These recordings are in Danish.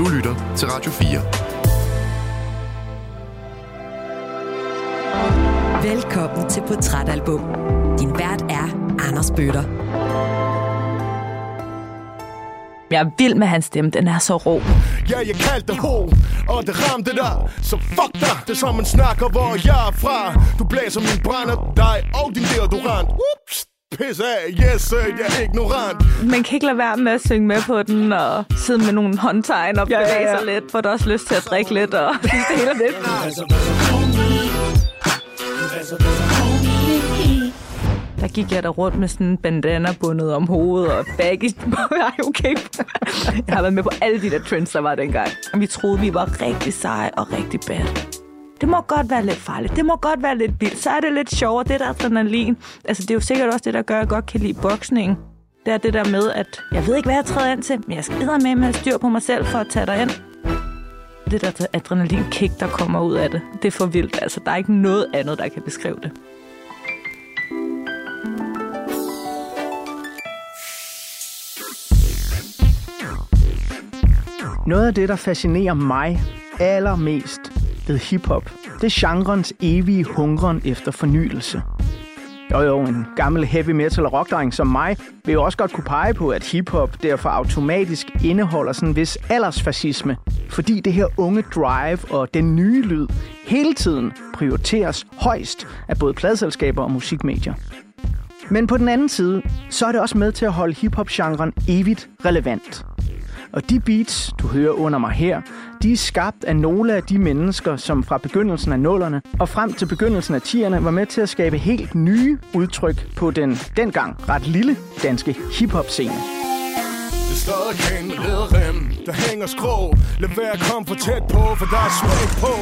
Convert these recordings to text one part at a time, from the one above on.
Du lytter til Radio 4. Velkommen til Portrætalbum. Din vært er Anders Bøtter. Jeg er vild med hans stemme, den er så rå. Ja, jeg kaldte ho, og det ramte dig Så fuck dig, det er som man snakker, hvor jeg er fra Du blæser min brænder, dig og din deodorant Ups, pisse af, yes, jeg er ignorant Man kan ikke lade være med at synge med på den Og sidde med nogle håndtegn og bevæge ja, ja, ja. sig lidt For der er også lyst til at drikke lidt Og det hele lidt der gik jeg der rundt med sådan en bandana bundet om hovedet og baggy. Ej, okay. Jeg har været med på alle de der trends, der var dengang. Vi troede, vi var rigtig seje og rigtig bad. Det må godt være lidt farligt. Det må godt være lidt vildt. Så er det lidt sjovere, det der adrenalin. Altså, det er jo sikkert også det, der gør, at jeg godt kan lide boksning. Det er det der med, at jeg ved ikke, hvad jeg træder ind til, men jeg skal med med at styr på mig selv for at tage dig ind. Det der adrenalin-kick, der kommer ud af det, det er for vildt. Altså, der er ikke noget andet, der kan beskrive det. Noget af det, der fascinerer mig allermest ved hiphop, det er genrens evige hungren efter fornyelse. Jo jo, en gammel heavy metal rockdreng som mig vil jo også godt kunne pege på, at hiphop derfor automatisk indeholder sådan en vis aldersfascisme, fordi det her unge drive og den nye lyd hele tiden prioriteres højst af både pladselskaber og musikmedier. Men på den anden side, så er det også med til at holde hiphop-genren evigt relevant. Og de beats, du hører under mig her, de er skabt af nogle af de mennesker, som fra begyndelsen af nullerne og frem til begyndelsen af 10'erne var med til at skabe helt nye udtryk på den dengang ret lille danske hiphop-scene. Det står igen rem, der hænger skrå. Lad være at komme for tæt på, for der er smæk på.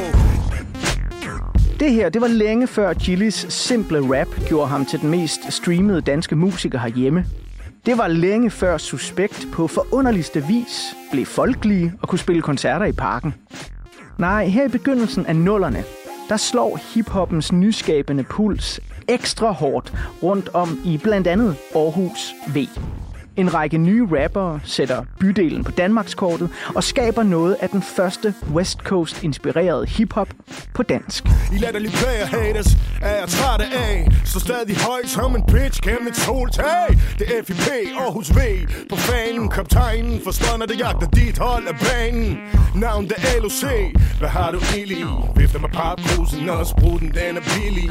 Det her, det var længe før Gillis simple rap gjorde ham til den mest streamede danske musiker herhjemme. Det var længe før Suspekt på forunderligste vis blev folkelige og kunne spille koncerter i parken. Nej, her i begyndelsen af nullerne, der slår hiphoppens nyskabende puls ekstra hårdt rundt om i blandt andet Aarhus V. En række nye rappere sætter bydelen på Danmarkskortet og skaber noget af den første West Coast-inspirerede hiphop på dansk. I latterlige player haters er jeg træt af. Så stadig højt som en bitch gennem et soltag. Det er FIP Aarhus V på fanen. Kaptajnen forstår, når det jagter dit hold af banen. Navn det LOC. Hvad har du ild i? Vifter med papkrusen og spruten, den er billig.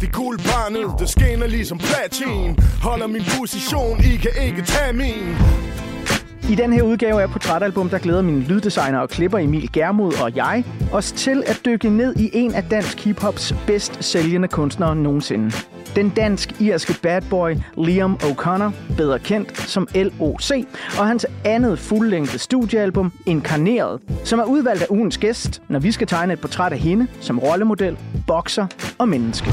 Det guld barnet, det skinner ligesom platin Holder min position, I kan ikke tage min i den her udgave af Portrætalbum, der glæder min lyddesigner og klipper Emil Germod og jeg os til at dykke ned i en af dansk hiphops bedst sælgende kunstnere nogensinde. Den dansk-irske bad boy Liam O'Connor, bedre kendt som LOC, og hans andet fuldlængde studiealbum Inkarneret, som er udvalgt af ugens gæst, når vi skal tegne et portræt af hende som rollemodel, bokser og menneske.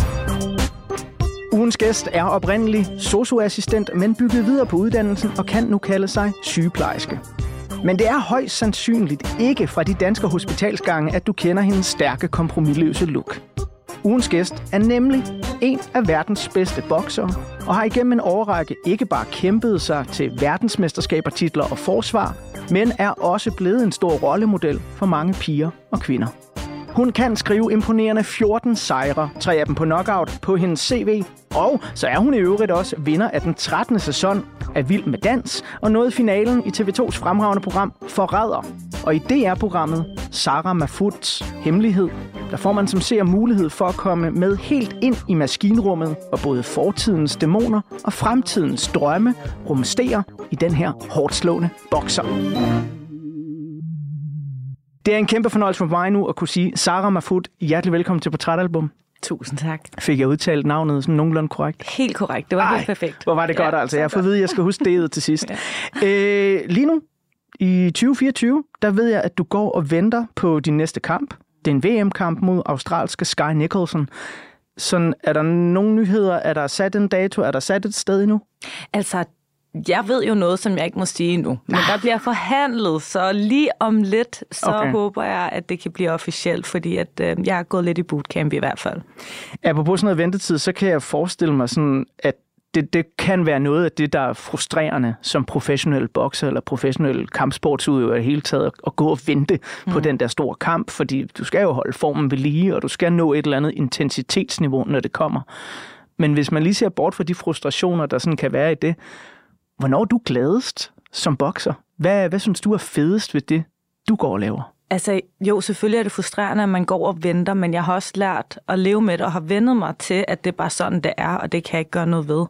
Ugens gæst er oprindelig socioassistent, men bygget videre på uddannelsen og kan nu kalde sig sygeplejerske. Men det er højst sandsynligt ikke fra de danske hospitalsgange, at du kender hendes stærke, kompromilløse look. Ugens gæst er nemlig en af verdens bedste bokser, og har igennem en årrække ikke bare kæmpet sig til verdensmesterskabertitler og forsvar, men er også blevet en stor rollemodel for mange piger og kvinder. Hun kan skrive imponerende 14 sejre, tre af dem på knockout, på hendes CV. Og så er hun i øvrigt også vinder af den 13. sæson af Vild med Dans, og nåede finalen i TV2's fremragende program Forræder. Og i DR-programmet Sarah Mafuts Hemmelighed, der får man som ser mulighed for at komme med helt ind i maskinrummet, hvor både fortidens dæmoner og fremtidens drømme rumsterer i den her hårdt slående bokser. Det er en kæmpe fornøjelse for mig nu at kunne sige, Sara Mafud, hjertelig velkommen til Portrætalbum. Tusind tak. Fik jeg udtalt navnet sådan nogenlunde korrekt? Helt korrekt. Det var Ej, helt perfekt. Hvor var det godt, ja, altså. Jeg får at vide, at jeg skal huske det til sidst. ja. øh, lige nu, i 2024, der ved jeg, at du går og venter på din næste kamp. Det er en VM-kamp mod australske Sky Nicholson. Sådan, er der nogle nyheder? Er der sat en dato? Er der sat et sted endnu? Altså, jeg ved jo noget, som jeg ikke må sige nu, men der bliver forhandlet, så lige om lidt, så okay. håber jeg, at det kan blive officielt, fordi at, øh, jeg har gået lidt i bootcamp i hvert fald. Apropos sådan noget ventetid, så kan jeg forestille mig sådan, at det, det kan være noget af det, der er frustrerende som professionel bokser eller professionel kampsportsudøver i det hele taget, at gå og vente mm. på den der store kamp, fordi du skal jo holde formen ved lige, og du skal nå et eller andet intensitetsniveau, når det kommer. Men hvis man lige ser bort fra de frustrationer, der sådan kan være i det, hvornår er du gladest som bokser? Hvad, hvad synes du er fedest ved det, du går og laver? Altså, jo, selvfølgelig er det frustrerende, at man går og venter, men jeg har også lært at leve med det, og har vendet mig til, at det er bare sådan, det er, og det kan jeg ikke gøre noget ved.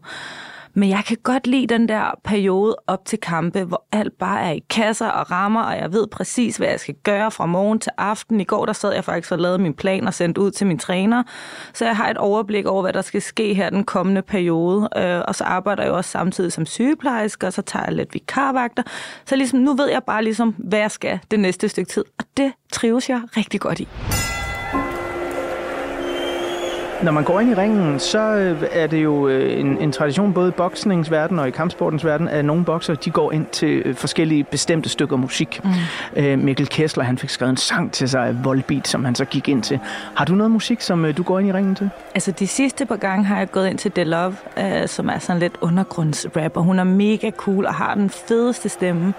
Men jeg kan godt lide den der periode op til kampe, hvor alt bare er i kasser og rammer, og jeg ved præcis, hvad jeg skal gøre fra morgen til aften. I går der sad jeg faktisk og lavede min plan og sendte ud til min træner, så jeg har et overblik over, hvad der skal ske her den kommende periode. Øh, og så arbejder jeg også samtidig som sygeplejerske, og så tager jeg lidt vikarvagter. Så ligesom, nu ved jeg bare ligesom, hvad jeg skal det næste stykke tid, og det trives jeg rigtig godt i. Når man går ind i ringen, så øh, er det jo øh, en, en tradition både i boksningsverdenen og i kampsportens verden, at nogle bokser de går ind til øh, forskellige bestemte stykker musik. Mm. Mikkel Kessler han fik skrevet en sang til sig Volbeat, som han så gik ind til. Har du noget musik, som du går ind i ringen til? Altså de sidste par gange har jeg gået ind til The Love, øh, som er sådan lidt undergrundsrap, og hun er mega cool og har den fedeste stemme.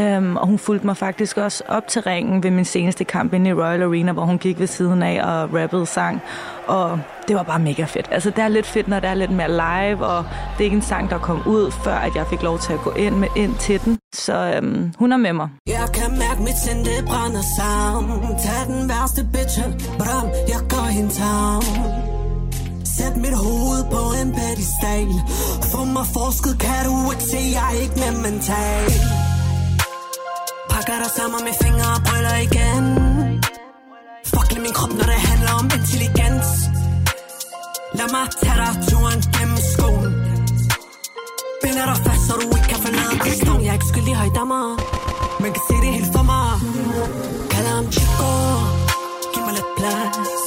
Um, og hun fulgte mig faktisk også op til ringen ved min seneste kamp inde i Royal Arena, hvor hun gik ved siden af og rappede sang. Og det var bare mega fedt. Altså, det er lidt fedt, når det er lidt mere live, og det er ikke en sang, der kom ud, før at jeg fik lov til at gå ind, med, ind til den. Så øhm, hun er med mig. Jeg kan mærke, mit sind det brænder sammen. Tag den værste bitch, bram, jeg går hende town. Sæt mit hoved på en pedestal. For mig forsket, kan du ikke se, jeg er ikke med mental. Pakker dig sammen med fingre og brøller igen. Fuck min krop, når det handler om intelligens. Lad mig tage dig turen gennem skoen. Binder dig fast, så du ikke kan forlade pistolen. Jeg er ikke skyldig højdammer. Man kan se det helt for mig. Kalder ham Chico. Giv mig lidt plads.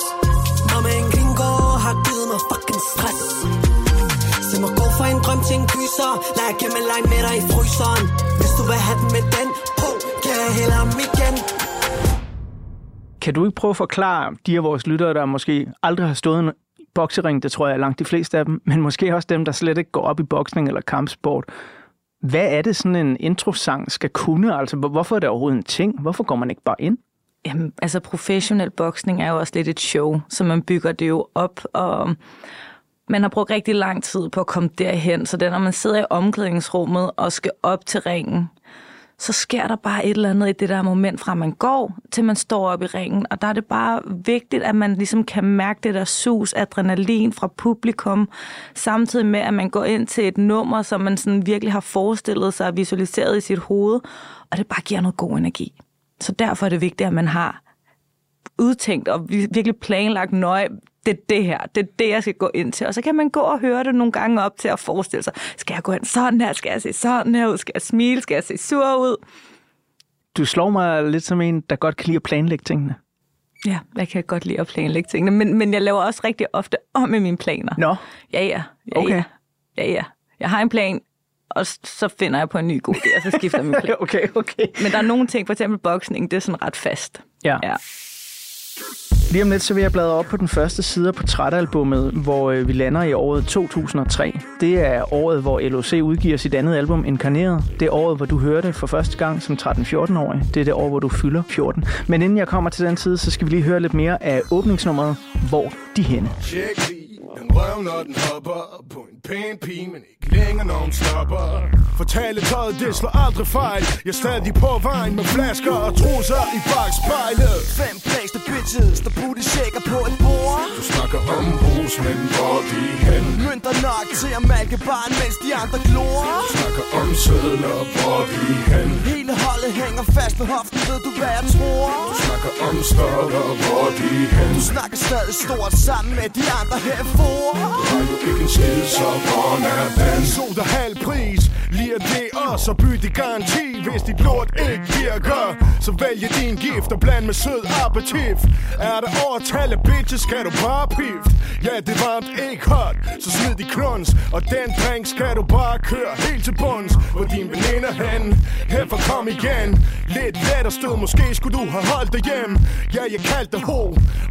Mamma en gringo har givet mig fucking stress. Se mig gå fra en drøm til en kyser. Lad jeg gemme line med dig i Kan du ikke prøve at forklare de af vores lyttere, der måske aldrig har stået en boksering, det tror jeg er langt de fleste af dem, men måske også dem, der slet ikke går op i boksning eller kampsport. Hvad er det sådan en introsang skal kunne? Altså, hvorfor er det overhovedet en ting? Hvorfor går man ikke bare ind? Jamen, altså professionel boksning er jo også lidt et show, så man bygger det jo op, og man har brugt rigtig lang tid på at komme derhen, så det når man sidder i omklædningsrummet og skal op til ringen, så sker der bare et eller andet i det der moment fra man går, til man står op i ringen. Og der er det bare vigtigt, at man ligesom kan mærke det der sus, adrenalin fra publikum, samtidig med, at man går ind til et nummer, som man sådan virkelig har forestillet sig og visualiseret i sit hoved, og det bare giver noget god energi. Så derfor er det vigtigt, at man har udtænkt og virkelig planlagt nøje, det er det her, det er det, jeg skal gå ind til. Og så kan man gå og høre det nogle gange op til at forestille sig, skal jeg gå ind sådan her, skal jeg se sådan her ud, skal jeg smile, skal jeg se sur ud? Du slår mig lidt som en, der godt kan lide at planlægge tingene. Ja, jeg kan godt lide at planlægge tingene, men, men jeg laver også rigtig ofte om med mine planer. Nå. Ja, ja. ja okay. Ja, ja, ja. Jeg har en plan, og så finder jeg på en ny god idé, og så skifter min plan. okay, okay. Men der er nogle ting, for eksempel boksning, det er sådan ret fast. Ja. ja. Lige om lidt, så vil jeg bladre op på den første side af portrætalbummet, hvor øh, vi lander i året 2003. Det er året, hvor LOC udgiver sit andet album, Inkarneret. Det er året, hvor du hører det for første gang som 13-14-årig. Det er det år, hvor du fylder 14. Men inden jeg kommer til den side, så skal vi lige høre lidt mere af åbningsnummeret, Hvor de henne. Check lige den røv, når den hopper På en pæn pige, men ikke længere, når hun stopper. Fortale tøjet, det slår aldrig fejl. Jeg er stadig på vejen med flasker og trusser i bagspejlet Fem blæste bitches, der booty shaker på et bord. Du snakker om hus, men hvor de hen? Mønter nok til at malke barn, mens de andre glor. Du snakker om sædler, hvor de hen? Hele holdet hænger fast på hoften, ved du hvad jeg tror? Du snakker om stokker, hvor de hen? Du snakker stadig stort sammen med de andre her for Du har jo ikke en skid, så hvor er den? Soda halv pris, lige det og så byt bytte garanti. Hvis dit lort ikke virker, så vælg din gift og bland med sød appetit. Er der overtal af bitches, skal du bare pift. Ja, det er varmt, ikke hot, så smid de kruns Og den drink skal du bare køre helt til bunds. Hvor din veninde hen, for kom igen. Lidt let og stød, måske skulle du have holdt dig hjem. Ja, jeg kaldte ho,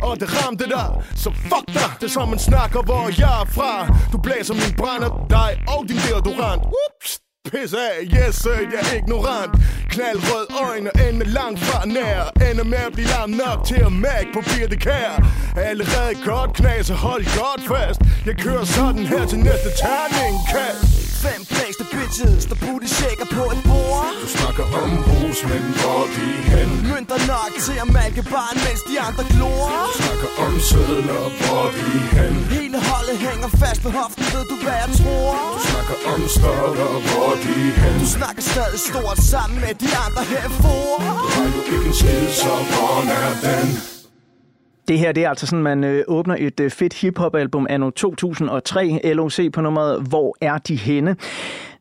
og det ramte dig. Så fuck dig, det er som man snakker, hvor jeg er fra. Du blæser min brænder, dig og din deodorant. Ups Pisse af, yes sir, jeg er ignorant. Knaldrød øjne, ende langt fra nær. Ender med at blive larm nok til at mærke på det Kær Allerede godt knase, hold godt fast. Jeg kører sådan her til næste terning, kast. Fem blæste bitches, der booty shaker på et bord Du snakker om hus, men hvor de hen? Mønter nok til at malke barn, mens de andre glor Du snakker om sædler, hvor de hen? Hele holdet hænger fast på hoften, ved du hvad jeg tror? Du snakker om større, hvor de hen? Du snakker stadig stort sammen med de andre her for Du har jo ikke en skid, så hvor er den? Det her det er altså sådan, man øh, åbner et øh, fedt hiphop-album anno 2003, LOC på nummeret Hvor er de henne?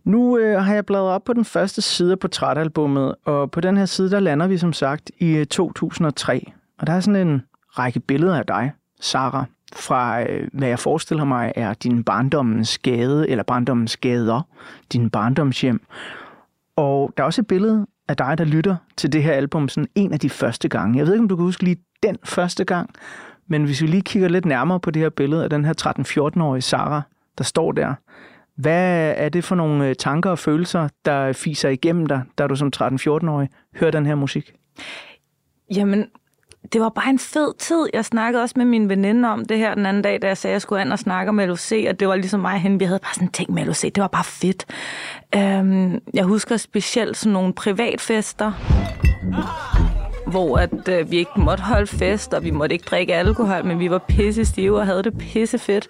Nu øh, har jeg bladret op på den første side af portrætalbummet, og på den her side, der lander vi som sagt i øh, 2003. Og der er sådan en række billeder af dig, Sara, fra øh, hvad jeg forestiller mig er din barndommens gade, eller barndommens gader, din barndomshjem. Og der er også et billede af dig, der lytter til det her album sådan en af de første gange. Jeg ved ikke, om du kan huske lige den første gang, men hvis vi lige kigger lidt nærmere på det her billede af den her 13-14-årige Sara, der står der, hvad er det for nogle øh, tanker og følelser, der fiser igennem dig, da du som 13-14-årig hører den her musik? Jamen, det var bare en fed tid. Jeg snakkede også med min veninde om det her den anden dag, da jeg sagde, at jeg skulle hen og snakke med LOC, og det var ligesom mig og hende. Vi havde bare sådan ting med LOC. Det var bare fedt. Øhm, jeg husker specielt sådan nogle privatfester, hvor at, øh, vi ikke måtte holde fest, og vi måtte ikke drikke alkohol, men vi var pisse stive og havde det pisse fedt.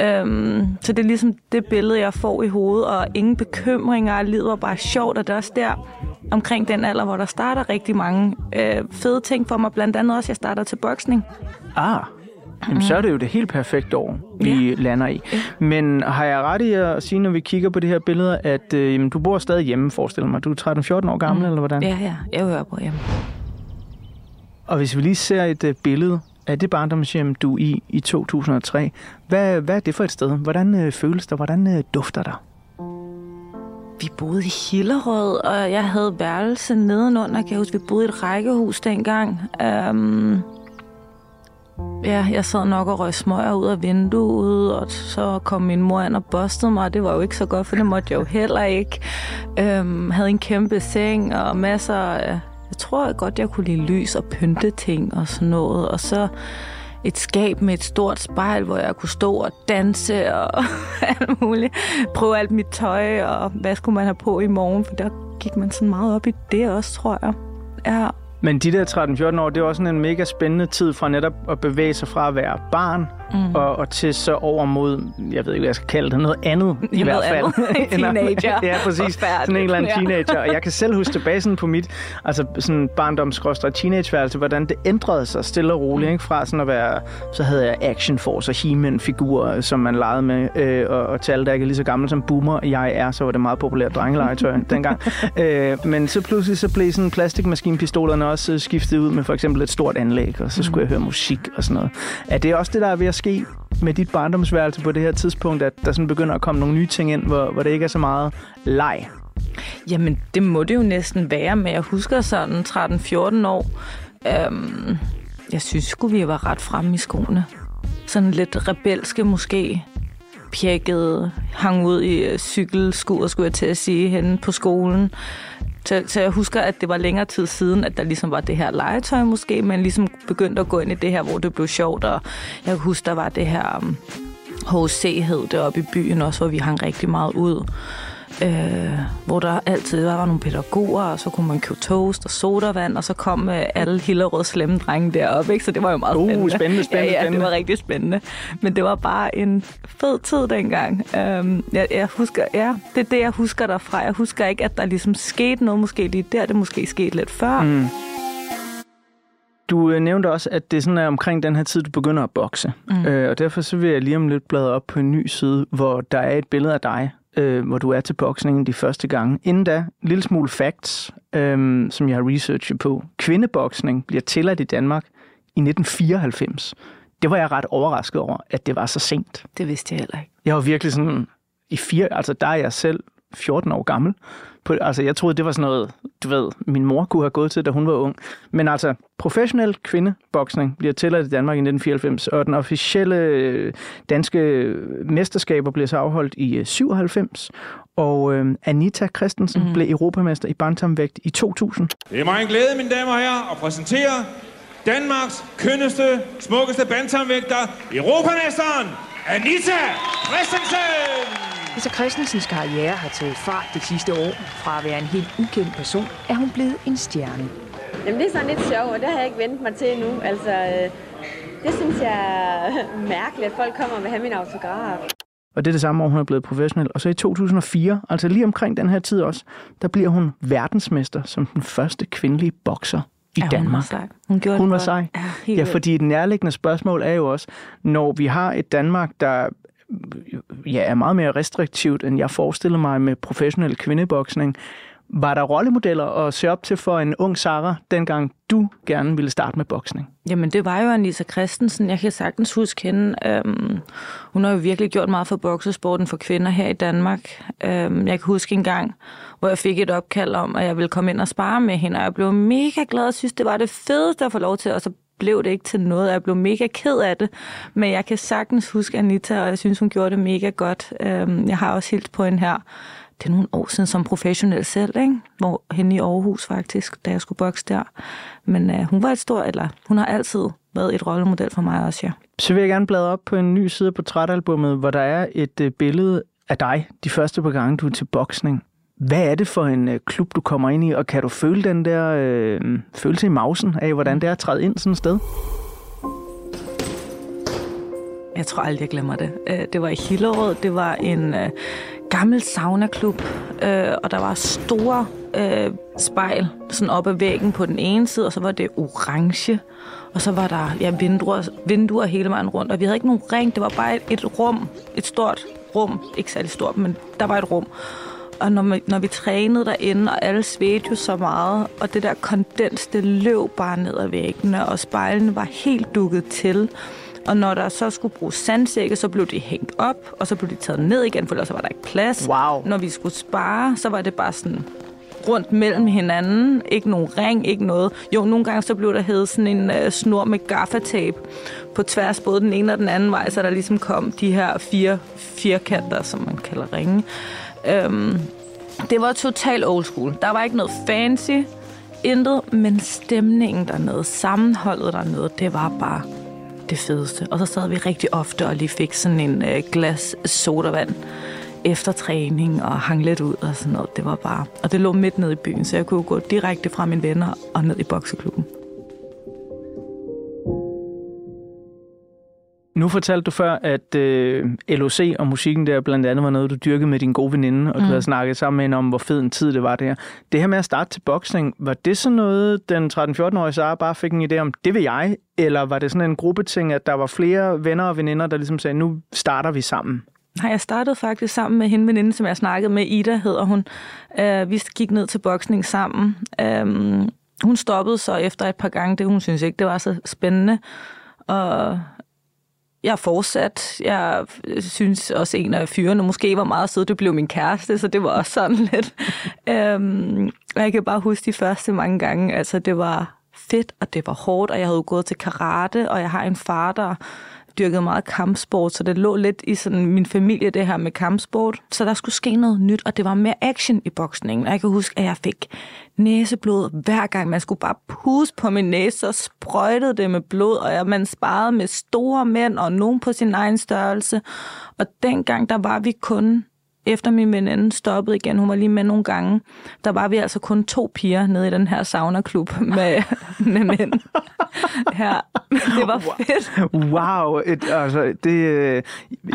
Øhm, så det er ligesom det billede, jeg får i hovedet, og ingen bekymringer, livet var bare sjovt, og det er også der omkring den alder, hvor der starter rigtig mange øh, fede ting for mig, blandt andet også, jeg starter til boksning. Ah, jamen, så er det jo det helt perfekte år, vi ja. lander i. Men har jeg ret i at sige, når vi kigger på det her billede, at øh, jamen, du bor stadig hjemme, forestiller mig. Du er 13-14 år gammel, mm. eller hvordan? Ja, ja, jeg på hjemme. Og hvis vi lige ser et øh, billede af det barndomshjem, du er i i 2003, hvad, hvad er det for et sted? Hvordan øh, føles det? Hvordan øh, dufter der? Vi boede i Hillerød, og jeg havde værelse nedenunder. Kan jeg huske, vi boede i et rækkehus dengang. Um, ja, jeg sad nok og røg smøger ud af vinduet, og så kom min mor ind og bostede mig. Det var jo ikke så godt, for det måtte jeg jo heller ikke. Øhm, havde en kæmpe seng og masser af jeg tror godt, jeg kunne lide lys og pynte ting og sådan noget. Og så et skab med et stort spejl, hvor jeg kunne stå og danse og alt muligt. Prøve alt mit tøj, og hvad skulle man have på i morgen, for der gik man sådan meget op i det også, tror jeg. Ja. Men de der 13-14 år, det er også sådan en mega spændende tid fra netop at bevæge sig fra at være barn mm. og, og til så over mod, jeg ved ikke, hvad jeg skal kalde det, noget andet i Jeg hvert fald. andet. Teenager. ja, præcis. Forfærdeligt. Sådan en eller anden Ja. teenager. Og jeg kan selv huske tilbage sådan på mit altså sådan barndoms teenageværelse, hvordan det ændrede sig stille og roligt. Mm. Ikke? Fra sådan at være, så havde jeg Action Force og He-Man figurer, som man legede med. Øh, og, og til alle, der ikke er lige så gammel som Boomer jeg er, så var det meget populært drengelegetøj dengang. Øh, men så pludselig så blev sådan plastikmaskinpistolerne også øh, skiftet ud med for eksempel et stort anlæg, og så skulle jeg høre musik og sådan noget. Er det også det, der er ved at ske med dit barndomsværelse på det her tidspunkt, at der sådan begynder at komme nogle nye ting ind, hvor, hvor det ikke er så meget leg? Jamen, det må det jo næsten være, men jeg husker sådan 13-14 år. Øhm, jeg synes sgu, vi var ret fremme i skoene. Sådan lidt rebelske måske. Pjekket, hang ud i øh, cykelskuer, skulle jeg til at sige, henne på skolen. Så, så jeg husker, at det var længere tid siden, at der ligesom var det her legetøj måske, men ligesom begyndte at gå ind i det her, hvor det blev sjovt. Og jeg husker, der var det her um, HC hed det oppe i byen også, hvor vi hang rigtig meget ud. Øh, hvor der altid var nogle pædagoger, og så kunne man købe toast og sodavand, og så kom øh, alle Hillerød slemme drenge deroppe, ikke? så det var jo meget Uh, spændende. spændende, spændende, ja, ja, det var rigtig spændende. Men det var bare en fed tid dengang. Øhm, jeg, jeg husker, ja, det er det, jeg husker derfra. Jeg husker ikke, at der ligesom skete noget måske lige der. Det måske skete lidt før. Mm. Du øh, nævnte også, at det sådan er omkring den her tid, du begynder at bokse. Mm. Øh, og derfor så vil jeg lige om lidt bladre op på en ny side, hvor der er et billede af dig, øh, hvor du er til boksningen de første gange. Inden da, en lille smule facts, øh, som jeg har researchet på. Kvindeboksning bliver tilladt i Danmark i 1994. Det var jeg ret overrasket over, at det var så sent. Det vidste jeg heller ikke. Jeg var virkelig sådan, i fire, altså der er jeg selv 14 år gammel. På, altså, jeg troede, det var sådan noget, du ved, min mor kunne have gået til, da hun var ung. Men altså, professionel kvindeboksning bliver tilladt i Danmark i 1994, og den officielle øh, danske mesterskaber bliver så afholdt i øh, 97, og øh, Anita Christensen mm. blev europamester i bantamvægt i 2000. Det er mig en glæde, mine damer og herrer, at præsentere Danmarks kønneste, smukkeste bandtamvægter, Europamesteren, Anita Christensen! Lisa Christensens karriere har taget fart det sidste år. Fra at være en helt ukendt person, er hun blevet en stjerne. Jamen det er sådan lidt sjovt, og det har jeg ikke ventet mig til endnu. Altså, øh, det synes jeg er mærkeligt, at folk kommer og vil have min autograf. Og det er det samme år, hun er blevet professionel. Og så i 2004, altså lige omkring den her tid også, der bliver hun verdensmester som den første kvindelige bokser i Ja, hun Danmark. var sej. Hun gjorde Hun det var godt. sej. Ja, Ja, fordi det nærliggende spørgsmål er jo også, når vi har et Danmark, der ja, er meget mere restriktivt, end jeg forestiller mig med professionel kvindeboksning, var der rollemodeller at se op til for en ung Sara, dengang du gerne ville starte med boksning? Jamen, det var jo Anissa Christensen. Jeg kan sagtens huske hende. Øhm, hun har jo virkelig gjort meget for boksesporten for kvinder her i Danmark. Øhm, jeg kan huske en gang, hvor jeg fik et opkald om, at jeg ville komme ind og spare med hende, og jeg blev mega glad og synes, det var det fedeste at få lov til, og så blev det ikke til noget. Jeg blev mega ked af det, men jeg kan sagtens huske Anita, og jeg synes, hun gjorde det mega godt. Øhm, jeg har også helt på en her. Det er nogle år siden som professionel selv, ikke? Hvor henne i Aarhus faktisk, da jeg skulle bokse der. Men øh, hun var et stort, eller hun har altid været et rollemodel for mig også, ja. Så vil jeg gerne bladre op på en ny side af portrætalbummet, hvor der er et øh, billede af dig de første par gange, du er til boksning. Hvad er det for en øh, klub, du kommer ind i, og kan du føle den der øh, følelse i mausen af, hvordan det er at træde ind sådan et sted? Jeg tror aldrig, jeg glemmer det. Øh, det var i Hillerød. Det var en øh, gammel saunaklub, øh, og der var store øh, spejl sådan op ad væggen på den ene side, og så var det orange. Og så var der ja, vinduer, vinduer hele vejen rundt, og vi havde ikke nogen ring. Det var bare et, et rum, et stort rum. Ikke særlig stort, men der var et rum. Og når, vi, når vi trænede derinde, og alle svedte jo så meget, og det der kondens, det løb bare ned ad væggene, og spejlene var helt dukket til. Og når der så skulle bruges sandsække, så blev de hængt op, og så blev de taget ned igen, for ellers så var der ikke plads. Wow. Når vi skulle spare, så var det bare sådan rundt mellem hinanden. Ikke nogen ring, ikke noget. Jo, nogle gange så blev der hævet sådan en uh, snor med gaffatape på tværs både den ene og den anden vej, så der ligesom kom de her fire firkanter, som man kalder ringe. Øhm, det var totalt old school. Der var ikke noget fancy, intet, men stemningen dernede, sammenholdet dernede, det var bare det fedeste. Og så sad vi rigtig ofte og lige fik sådan en øh, glas sodavand efter træning og hang lidt ud og sådan noget. Det var bare... Og det lå midt nede i byen, så jeg kunne gå direkte fra mine venner og ned i bokseklubben. Nu fortalte du før, at øh, LOC og musikken der blandt andet var noget, du dyrkede med din gode veninde, og mm. du havde snakket sammen med hende om, hvor fed en tid det var der. Det her med at starte til boksning, var det så noget, den 13-14-årige Sara bare fik en idé om, det vil jeg? Eller var det sådan en gruppeting, at der var flere venner og veninder, der ligesom sagde, nu starter vi sammen? Nej, jeg startede faktisk sammen med hende veninde, som jeg snakkede med. Ida hedder hun. Uh, vi gik ned til boksning sammen. Um, hun stoppede så efter et par gange. Det hun synes ikke, det var så spændende. Og jeg er fortsat. Jeg synes også, en af fyrene måske var meget sød. Det blev min kæreste, så det var også sådan lidt. øhm, og jeg kan bare huske de første mange gange. Altså, det var fedt, og det var hårdt, og jeg havde jo gået til karate, og jeg har en far, der dyrkede meget kampsport, så det lå lidt i sådan min familie, det her med kampsport. Så der skulle ske noget nyt, og det var mere action i boksningen. Og jeg kan huske, at jeg fik næseblod hver gang. Man skulle bare puste på min næse, så sprøjtede det med blod, og man sparede med store mænd, og nogen på sin egen størrelse. Og dengang, der var vi kun efter min veninde stoppede igen, hun var lige med nogle gange, der var vi altså kun to piger nede i den her saunaklub med, med mænd. Ja, det var fedt. Wow, et, altså, det, øh,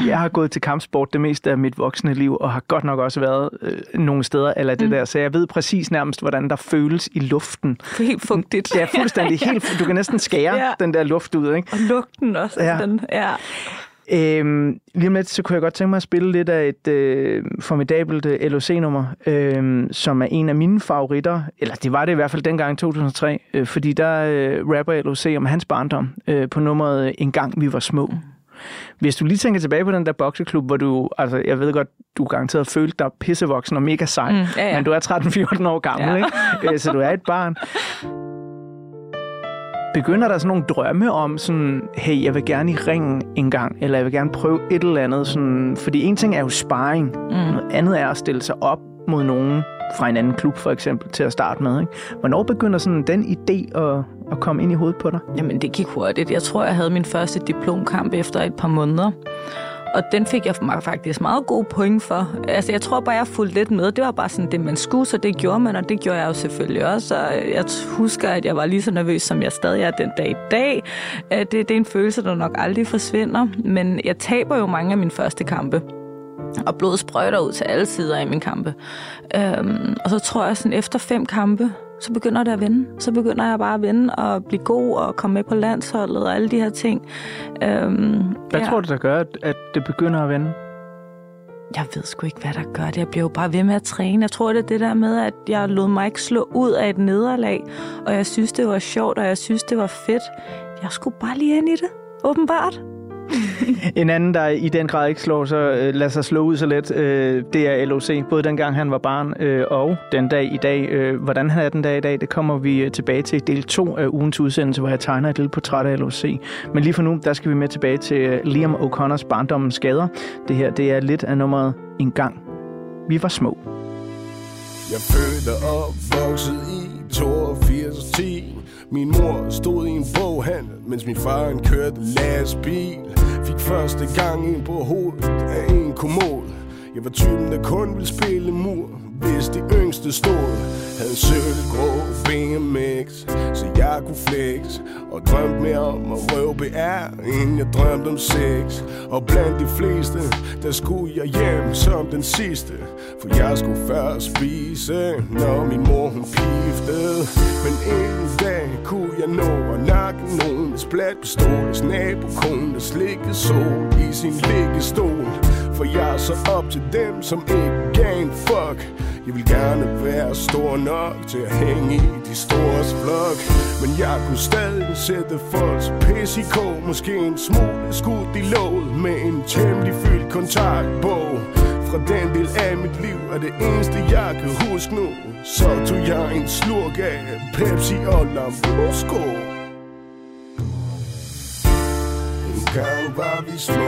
jeg har gået til kampsport det meste af mit voksne liv, og har godt nok også været øh, nogle steder eller det mm. der, så jeg ved præcis nærmest, hvordan der føles i luften. Helt fugtigt. Ja, fuldstændig. Helt, du kan næsten skære Ja. den der luft ud, ikke? Og lugten også. Ja. Den, ja. Øhm, lige om lidt, så kunne jeg godt tænke mig at spille lidt af et øh, formidabelt øh, LOC-nummer, øh, som er en af mine favoritter, eller det var det i hvert fald dengang i 2003, øh, fordi der øh, rapper LOC om hans barndom øh, på nummeret En gang vi var små. Hvis du lige tænker tilbage på den der bokseklub, hvor du, altså jeg ved godt, du garanteret følte dig pissevoksen og mega sej, mm, ja, ja. men du er 13-14 år gammel, ja. ikke? Øh, så du er et barn. Begynder der sådan nogle drømme om sådan, hey, jeg vil gerne i ringen en gang, eller jeg vil gerne prøve et eller andet, sådan, fordi en ting er jo sparring, mm. noget andet er at stille sig op mod nogen fra en anden klub for eksempel til at starte med. Ikke? Hvornår begynder sådan den idé at, at komme ind i hovedet på dig? Jamen det gik hurtigt. Jeg tror, jeg havde min første diplomkamp efter et par måneder. Og den fik jeg faktisk meget gode point for. Altså, jeg tror bare, jeg fulgte lidt med. Det var bare sådan det, man skulle, så det gjorde man, og det gjorde jeg jo selvfølgelig også. Og jeg husker, at jeg var lige så nervøs, som jeg stadig er den dag i dag. Det, det er en følelse, der nok aldrig forsvinder. Men jeg taber jo mange af mine første kampe og blodet sprøjter ud til alle sider i min kampe. Øhm, og så tror jeg, sådan efter fem kampe, så begynder det at vende. Så begynder jeg bare at vende og blive god og komme med på landsholdet og alle de her ting. Øhm, hvad ja. tror du, der gør, at det begynder at vende? Jeg ved sgu ikke, hvad der gør det. Jeg bliver jo bare ved med at træne. Jeg tror, det er det der med, at jeg lod mig ikke slå ud af et nederlag, og jeg synes, det var sjovt, og jeg synes, det var fedt. Jeg skulle bare lige ind i det, åbenbart. en anden, der i den grad ikke slår sig, øh, lader sig slå ud så let, øh, det er LOC. Både dengang han var barn øh, og den dag i dag. Hvordan han er den dag i dag, det kommer vi tilbage til i del 2 af ugens udsendelse, hvor jeg tegner et lille portræt af LOC. Men lige for nu, der skal vi med tilbage til Liam O'Connors barndommens skader. Det her, det er lidt af nummeret En gang. Vi var små. Jeg fødte og vokset i 82 10 min mor stod i en boghandel, mens min far en kørte lastbil. Fik første gang ind på hovedet af en kommode. Jeg var typen, der kun ville spille mur, hvis de yngste stod. Havde sødt grå BMX, så jeg kunne flex. Og drømte mere om at røve BR, Inden jeg drømte om sex. Og blandt de fleste, der skulle jeg hjem som den sidste. For jeg skulle først spise, når min mor hun piftede. Men en dag kunne jeg nå at nakke nogen splat pistols nabokone, der slikkede sol i sin liggestol. For jeg er så op til dem, som ikke gav en fuck. Jeg vil gerne være stor nok til at hænge i de store flok. Men jeg kunne stadig sætte folks pis i kog. Måske en smule skudt i låget med en temmelig fyldt kontaktbog. Fra den del af mit liv er det eneste jeg kan huske nu. Så tog jeg en slurk af Pepsi og Lambrusco. En gang var vi små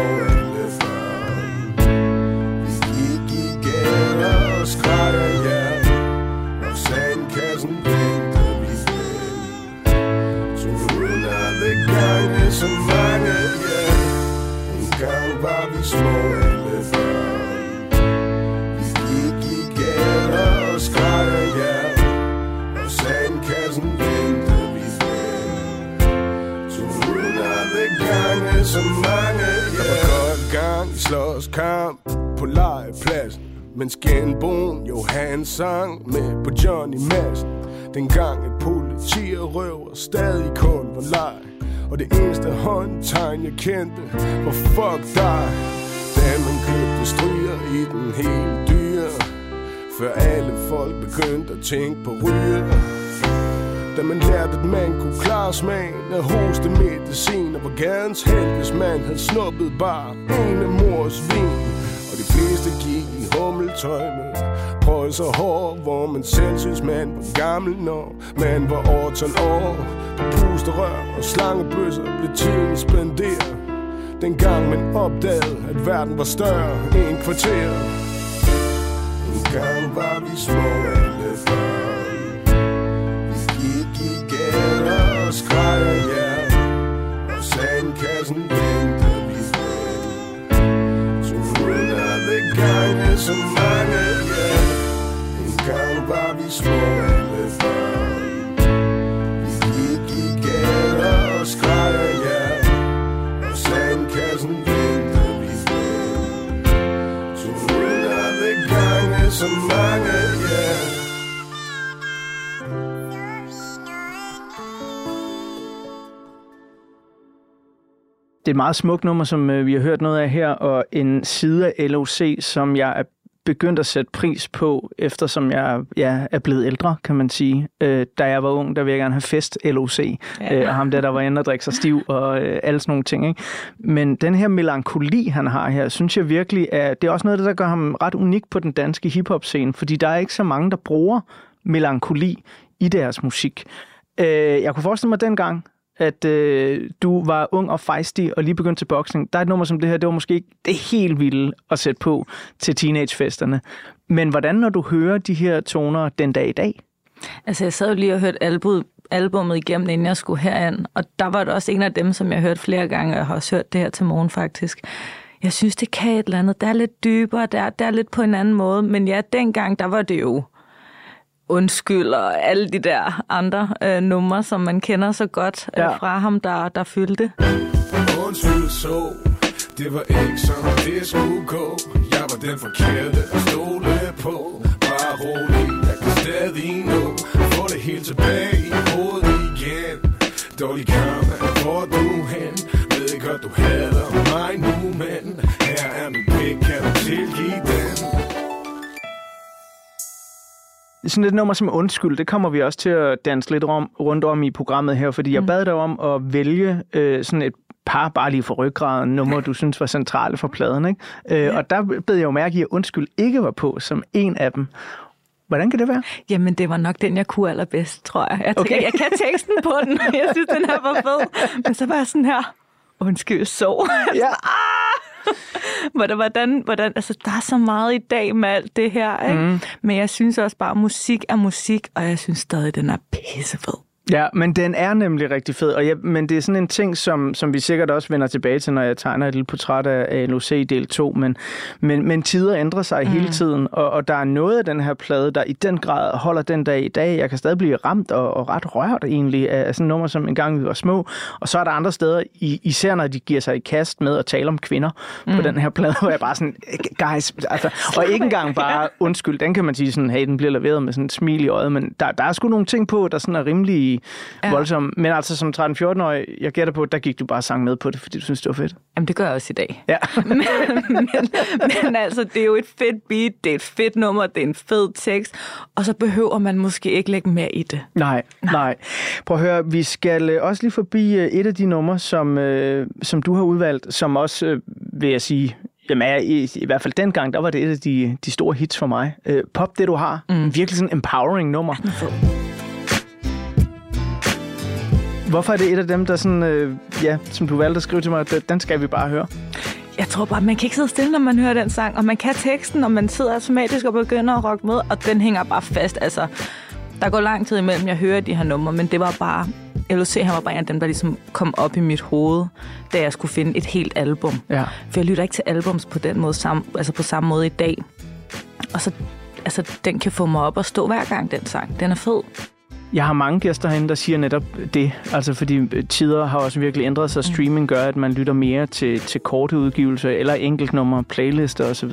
og skrætter hjem Og sandkassen tænkte vi vel Så uden at det gange så mange ja En gang var vi små alle børn Vi gik i gader og skrætter hjem Og sandkassen tænkte vi vel Så uden at det gange så mange ja Der var godt gang slås kamp på legepladsen mens genboen Johan sang med på Johnny Madsen Dengang et politi og røver stadig kun var leg. Og det eneste håndtegn jeg kendte var fuck dig. Da man købte stryger i den helt dyre Før alle folk begyndte at tænke på ryger. Da man lærte, at man kunne klare smagen af hoste medicin Og var gadens held, hvis man havde snuppet bare en af mors vin. Og de fleste gik hummeltøj med Prøjs og hår, hvor man selv synes man var gammel Når man var over 12 år På pusterør og slangebøsser blev tiden spenderet. Dengang man opdagede, at verden var større end kvarter En gang var vi små alle børn. Vi gik i gader og skreg ja. Gange så mange, ja En gang var er et meget smukt nummer, som øh, vi har hørt noget af her, og en side af LOC, som jeg er begyndt at sætte pris på, eftersom jeg ja, er blevet ældre, kan man sige. Øh, da jeg var ung, der ville jeg gerne have fest LOC, ja. øh, og ham der, der var inde og drikke sig stiv, og øh, alle sådan nogle ting. Ikke? Men den her melankoli, han har her, synes jeg virkelig, er, det er også noget af det, der gør ham ret unik på den danske hiphop-scene, fordi der er ikke så mange, der bruger melankoli i deres musik. Øh, jeg kunne forestille mig dengang, at øh, du var ung og fejstig og lige begyndte til boksning. Der er et nummer som det her, det var måske ikke det helt vilde at sætte på til teenagefesterne. Men hvordan, når du hører de her toner den dag i dag? Altså, jeg sad jo lige og hørte album, albummet igennem, inden jeg skulle herind, og der var det også en af dem, som jeg hørte flere gange, og jeg har også hørt det her til morgen faktisk. Jeg synes, det kan et eller andet. Det er lidt dybere, det er, det er lidt på en anden måde, men ja, dengang, der var det jo undskyld og alle de der andre øh, numre, som man kender så godt øh, Ja. fra ham, der, der fyldte. Undskyld så, det var ikke sådan, det skulle gå. Jeg var den forkerte at stole på. Bare rolig, jeg kan stadig nå. Få det helt tilbage i hovedet igen. Dårlig kamp, hvor du Sådan et nummer som Undskyld, det kommer vi også til at danse lidt om, rundt om i programmet her, fordi jeg bad dig om at vælge øh, sådan et par, bare lige for ryggraden, nummer, du synes var centrale for pladen. Ikke? Øh, og der bed jeg jo mærke i, at Undskyld ikke var på som en af dem. Hvordan kan det være? Jamen, det var nok den, jeg kunne allerbedst, tror jeg. Jeg, Okay. jeg kan teksten på den, jeg synes, den her var fed. Men så var jeg sådan her, undskyld, så. Ja. Hvordan, hvordan, hvordan, altså, der er så meget i dag med alt det her, ikke? Mm. Men jeg synes også bare, at musik er musik, og jeg synes stadig, den er pissefed. Ja, men den er nemlig rigtig fed, og jeg, men det er sådan en ting, som, som vi sikkert også vender tilbage til, når jeg tegner et lille portræt af LOC del 2, men, men, men tider ændrer sig mm. hele tiden, og, og der er noget af den her plade, der i den grad holder den dag i dag. Jeg kan stadig blive ramt og, og ret rørt egentlig af sådan nummer, som engang vi var små, og så er der andre steder, i, især når de giver sig i kast med at tale om kvinder mm. på den her plade, hvor jeg bare sådan, guys, altså, og ikke engang bare undskyld, den kan man sige sådan, hey, den bliver leveret med sådan et smil i øjet, men der, der er sgu nogle ting på, der sådan er rimelig ja. voldsomme. Men altså som 13-14-årig, jeg gætter på, der gik du bare sang med på det, fordi du synes, det var fedt. Jamen, det gør jeg også i dag. Ja. men, men, men altså, det er jo et fedt beat, det er et fedt nummer, det er en fed tekst, og så behøver man måske ikke lægge mere i det. Nej, nej. Prøv at høre, vi skal øh, også lige forbi øh, et af de numre, som, øh, som du har udvalgt, som også, øh, vil jeg sige, Jamen, er i, i hvert fald dengang, der var det et af de, de store hits for mig. Øh, Pop, det du har. Mm. Virkelig sådan en empowering nummer. Hvorfor er det et af dem, der sådan, øh, ja, som du valgte at skrive til mig, at den skal vi bare høre? Jeg tror bare, man kan ikke sidde stille, når man hører den sang, og man kan teksten, og man sidder automatisk og begynder at rocke med, og den hænger bare fast. Altså, der går lang tid imellem, jeg hører de her numre, men det var bare... LOC, han var bare en af dem, der ligesom kom op i mit hoved, da jeg skulle finde et helt album. Ja. For jeg lytter ikke til albums på den måde, sam, altså på samme måde i dag. Og så, altså, den kan få mig op og stå hver gang, den sang. Den er fed. Jeg har mange gæster herinde, der siger netop det. Altså fordi tider har også virkelig ændret sig. Streaming gør, at man lytter mere til, til korte udgivelser eller enkeltnumre, playlister osv.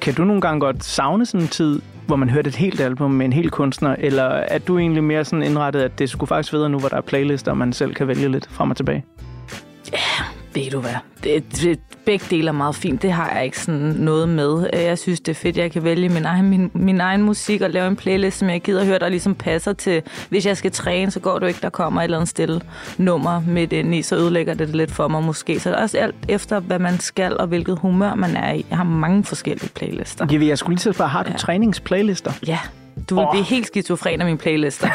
Kan du nogle gange godt savne sådan en tid, hvor man hørte et helt album med en hel kunstner, eller er du egentlig mere sådan indrettet, at det skulle faktisk videre nu, hvor der er playlister, og man selv kan vælge lidt frem og tilbage? Ved du hvad? Det, det, begge dele er meget fint. Det har jeg ikke sådan noget med. Jeg synes, det er fedt, jeg kan vælge min egen, min, min egen musik og lave en playlist, som jeg gider høre, der ligesom passer til. Hvis jeg skal træne, så går jo ikke, der kommer et eller andet stille nummer midt ind i, så ødelægger det det lidt for mig måske. Så det er også alt efter, hvad man skal og hvilket humør man er i. Jeg har mange forskellige playlister. Jeg, jeg skulle lige til at spørge, har du ja. træningsplaylister? Ja, du vil oh. blive helt skizofren af mine playlister.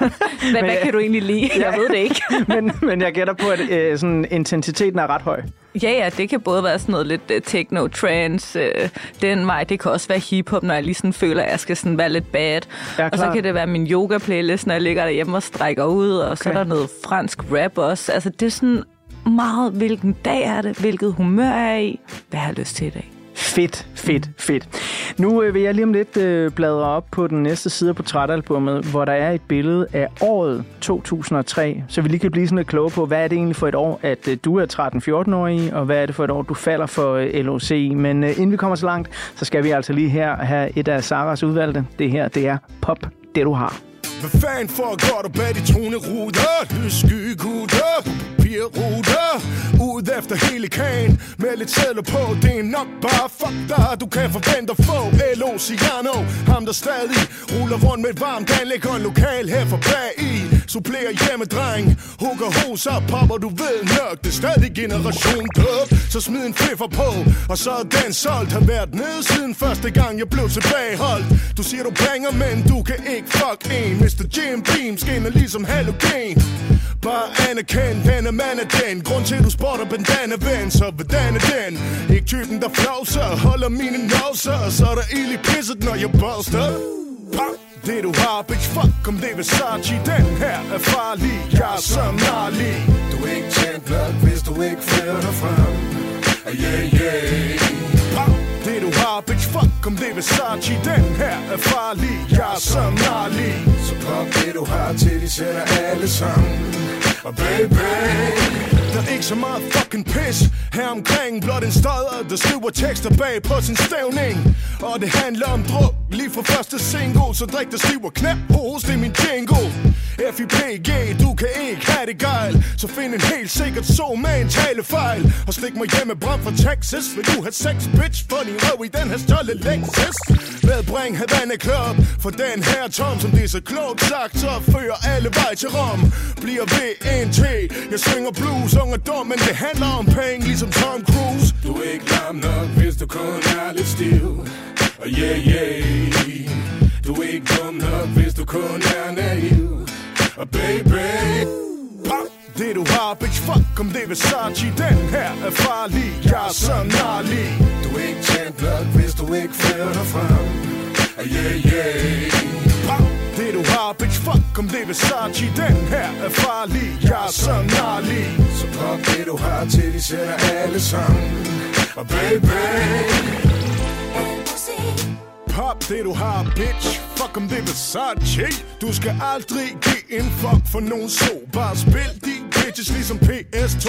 hvad, hvad kan du egentlig lide? Jeg ved det ikke. men, men jeg gætter på, at øh, sådan, intensiteten er ret høj. Ja, ja, det kan både være sådan noget lidt uh, techno, trance, uh, den vej. Det kan også være hiphop, når jeg lige sådan føler, at jeg skal sådan være lidt bad. Ja, og så kan det være min yoga-playlist, når jeg ligger derhjemme og strækker ud. Og okay. så er der noget fransk rap også. Altså, det er sådan meget, hvilken dag er det, hvilket humør er jeg i, hvad har jeg lyst til i dag. Fedt, fedt, fedt. Nu øh, vil jeg lige om lidt øh, bladre op på den næste side af portrætalbummet, hvor der er et billede af året 2003, så vi lige kan blive sådan lidt klogere på, hvad er det egentlig for et år, at øh, du er 13-14-årig i, og hvad er det for et år, du falder for øh, LOC. Men øh, inden vi kommer så langt, så skal vi altså lige her have et af Saras udvalgte. Det her, det er Pop, det du har. Hvad fanden foregår der bag de truende ruder? Lysskygutter gutter Ud efter hele kagen. Med lidt sædler på Det er nok bare fuck dig. Du kan forvente at få L.O. Ciano. Ham der stadig ruller rundt med et varmt anlæg Og en lokal her for bag i. Supplerer hjemmedreng Hugger hos op popper du ved nok Det er stadig generation dub Så smid en fiffer på Og så er den solgt. Har været nede siden første gang jeg blev tilbageholdt. Du siger du banger men du kan ikke fuck en. Mr. Jim Beam skinner ligesom halogen Bare anerkend, denne hvordan er den Grund til, at du spotter bandana ven Så hvordan er den? Ikke typen, der flauser Holder mine noser Så er der ild i pisset, når jeg buster Pop det du har, bitch, fuck om det er Versace. Den her er farlig, jeg er så narlig. Du er ikke tjent blot, hvis du ikke fører dig frem ah, Yeah, yeah det du har, bitch, fuck om det er Versace. Den her er farlig, jeg er så narlig. Så pop det du har, til de sætter alle sammen. Og baby. Der er ikke så meget fucking pis her omkring. Blot en stodder, der skriver tekster bag på sin stævning. Og det handler om druk Lige fra første single. Så drik der stiver knap hos, det er min jingle FIPG, du kan ikke have det gejl. Så find en helt sikkert så med en talefejl. Og stik mig hjem med brand fra Texas. Vil du have sex, bitch, for din røv i den her stjåle Lexus. Medbring Havana Club. For den her tom, som det er så klogt sagt Så fører alle vej til Rom. Bliver ved en T. Jeg synger blues, ung og dum Men det handler om penge, ligesom Tom Cruise. Du er ikke lam nok, hvis du kun er lidt stiv. Og yeah, yeah. Du er ikke dum nok, hvis du kun er naiv baby. Pop. Det du har, bitch, fuck om det er Versace. Den her er farlig, jeg er så narlig Du er ikke tjent blot, hvis du ikke fører dig frem. Ah, yeah, yeah. Pop. Det du har, bitch, fuck om det er Versace. Den her er farlig, jeg er så narlig Så pop det du har, til de sætter alle sammen. Og baby. Hop det du har, bitch. Fuck om det er Versace Du skal aldrig give en fuck for nogen så Bare spil. De bitches ligesom PS2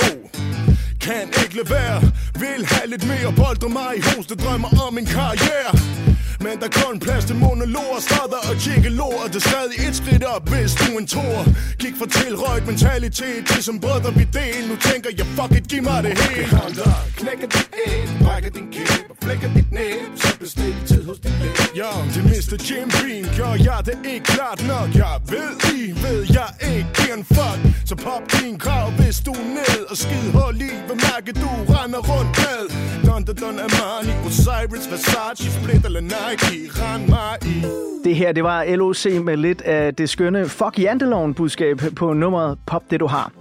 Kan ikke lade være. Vil have lidt mere bolde mig i hos Det drømmer om en karriere men der er kun plads til monologer, stodder og jiggelor Det er stadig et skridt op, hvis du en tor. Gik fra tilrøjt mentalitet til som brødre vi del. Nu tænker jeg, fuck it, giv mig det hele. Hånd op, knækker dit æg, brækker din kæb og flækker dit næb. Så bestil tid hos din læge. Ja, det Mr. Jim Beam gør jeg det ikke klart nok. Jeg ved I, ved jeg ikke giver en fuck. Så pop din krav, hvis du er ned Og skid hold i, hvad mærke du render rundt med. Don, don, don, Armani, Osiris, Versace, Split eller Nike, rend mig i Det her, det var LOC med lidt af det skønne Fuck Janteloven-budskab på nummeret Pop det du har.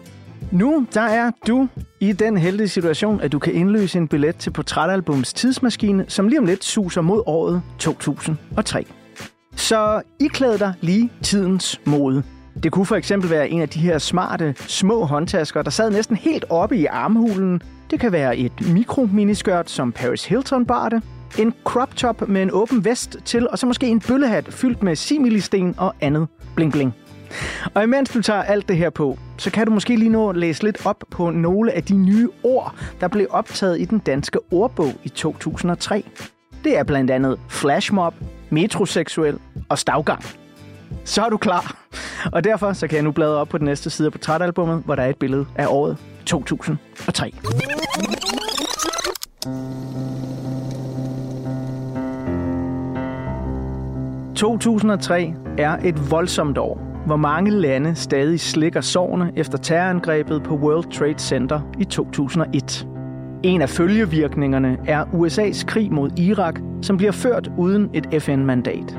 Nu der er du i den heldige situation, at du kan indløse en billet til Portrætalbums tidsmaskine, som lige om lidt suser mod året 2003. Så I klæder dig lige tidens mode. Det kunne for eksempel være en af de her smarte, små håndtasker, der sad næsten helt oppe i armhulen. Det kan være et mikro-miniskørt, som Paris Hilton bar det. En crop top med en åben vest til, og så måske en bøllehat fyldt med similisten og andet bling-bling. Og imens du tager alt det her på, så kan du måske lige nå at læse lidt op på nogle af de nye ord, der blev optaget i den danske ordbog i 2003. Det er blandt andet flashmob, metroseksuel og stavgang. Så er du klar. Og derfor så kan jeg nu bladre op på den næste side på portrætalbummet, hvor der er et billede af året 2003. 2003 er et voldsomt år, hvor mange lande stadig slikker sårene efter terrorangrebet på World Trade Center i 2001. En af følgevirkningerne er USA's krig mod Irak, som bliver ført uden et FN-mandat.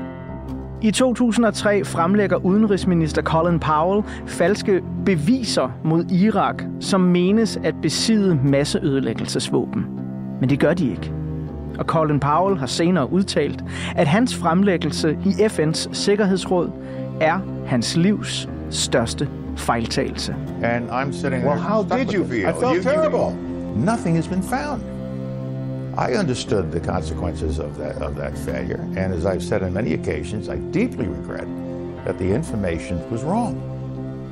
I 2003 fremlægger udenrigsminister Colin Powell falske beviser mod Irak, som menes at besidde masseødelæggelsesvåben. Men det gør de ikke. Og Colin Powell har senere udtalt, at hans fremlæggelse i FN's Sikkerhedsråd er hans livs største fejltagelse. And I'm sitting Well, how did you feel? I felt You- you- terrible. Nothing has been found. I understood the consequences of that of that failure, and as I've said on many occasions, I deeply regret that the information was wrong,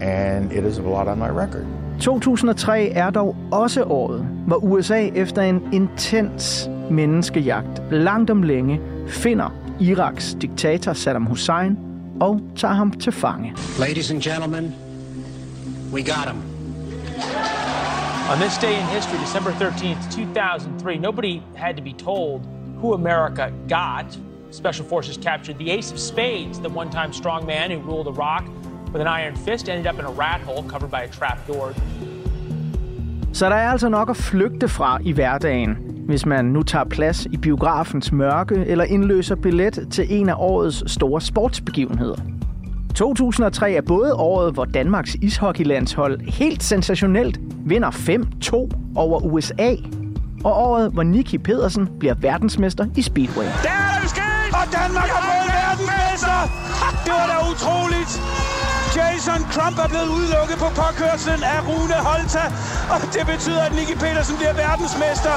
and it is a blot on my record. 2003 er dog også året, hvor USA efter en intens menneskejagt langt om længe finder Iraks diktator Saddam Hussein og tager ham til fange. Ladies and gentlemen, we got him. On this day in history, December 13th, 2003, nobody had to be told who America got. Special forces captured the ace of spades, the one time strong man who ruled Iraq with an iron fist, ended up in a rat hole covered by a trap door. Så der er altså nok at flygte fra i hverdagen, hvis man nu tager plads i biografens mørke eller indløser billet til en af årets store sportsbegivenheder. 2003 er både året, hvor Danmarks ishockeylandshold helt sensationelt vinder 5-2 over USA, og året, hvor Nicky Pedersen bliver verdensmester i Speedway. Der er det sket! Og Danmark har fået verdensmester! Det var da utroligt! Jason Trump er blevet udelukket på påkørslen af Rune Holta, og det betyder, at Nicky Petersen bliver verdensmester.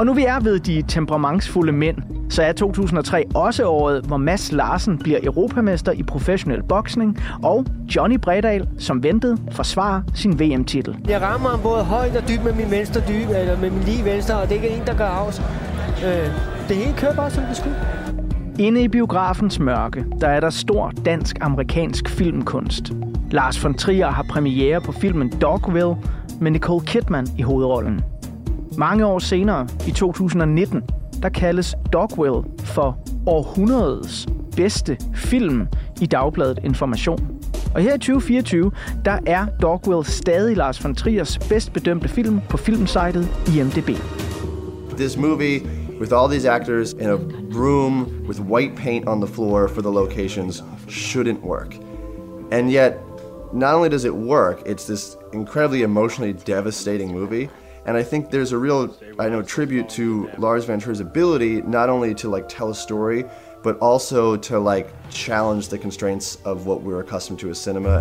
Og nu vi er ved de temperamentsfulde mænd, så er 2003 også året, hvor Mads Larsen bliver europamester i professionel boksning, og Johnny Bredal, som ventede, forsvarer sin VM-titel. Jeg rammer ham både højt og dybt med min venstre dybe, eller med min lige venstre, og det er ikke en, der gør afs. Øh, det hele kører bare, som det skulle. Inde i biografens mørke, der er der stor dansk-amerikansk filmkunst. Lars von Trier har premiere på filmen Dogville med Nicole Kidman i hovedrollen. Mange år senere, i 2019, der kaldes Dogwell for århundredets bedste film i Dagbladet Information. Og her i 2024, der er Dogwell stadig Lars von Triers bedst bedømte film på filmsitet IMDb. This movie with all these actors in a room with white paint on the floor for the locations shouldn't work. And yet, not only does it work, it's this incredibly emotionally devastating movie. And I think there's a real, I know, tribute to Lars Van Trier's ability not only to like tell a story, but also to like challenge the constraints of what we're accustomed to as cinema.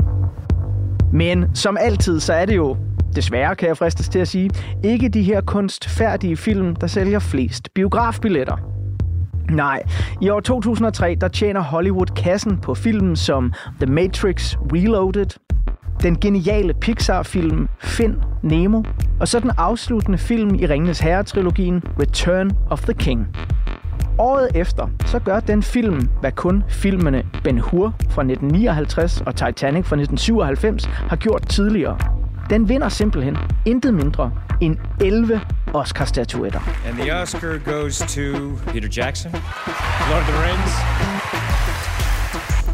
Men som altid, så er det jo, desværre kan jeg fristes til at sige, ikke de her kunstfærdige film, der sælger flest biografbilletter. Nej, i år 2003, der tjener Hollywood kassen på film som The Matrix Reloaded, den geniale Pixar-film Find Nemo, og så den afsluttende film i Ringenes Herre-trilogien Return of the King. Året efter, så gør den film, hvad kun filmene Ben Hur fra 1959 og Titanic fra 1997 har gjort tidligere. Den vinder simpelthen intet mindre end 11 Oscar-statuetter. And the Oscar goes to Peter Jackson, Lord of the Rings.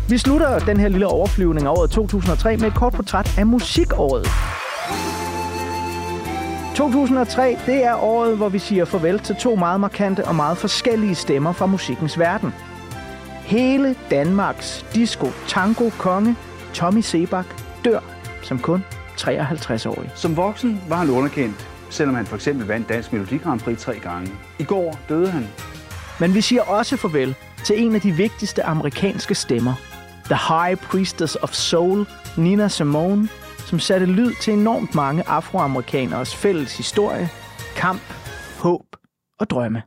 Vi slutter den her lille overflyvning af året 2003 med et kort portræt af musikåret. 2003, det er året, hvor vi siger farvel til to meget markante og meget forskellige stemmer fra musikkens verden. Hele Danmarks disco tango konge Tommy Sebak dør som kun 53-årig. Som voksen var han underkendt, selvom han for eksempel vandt Dansk Melodi Grand Prix tre gange. I går døde han. Men vi siger også farvel til en af de vigtigste amerikanske stemmer. The High Priestess of Soul, Nina Simone, som satte lyd til enormt mange afroamerikaners fælles historie, kamp, håb og drømme.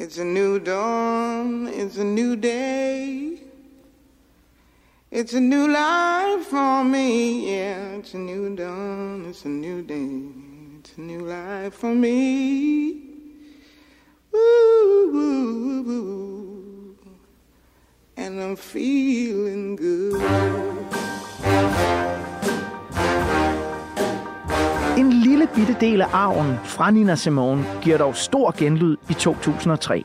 It's a new dawn, it's a new day. It's a new life for me, yeah. It's a new dawn, it's a new day. It's a new life for me. Ooh, ooh, ooh, and I'm feeling good. En lille bitte del af arven fra Nina Simone giver dog stor genlyd i 2003.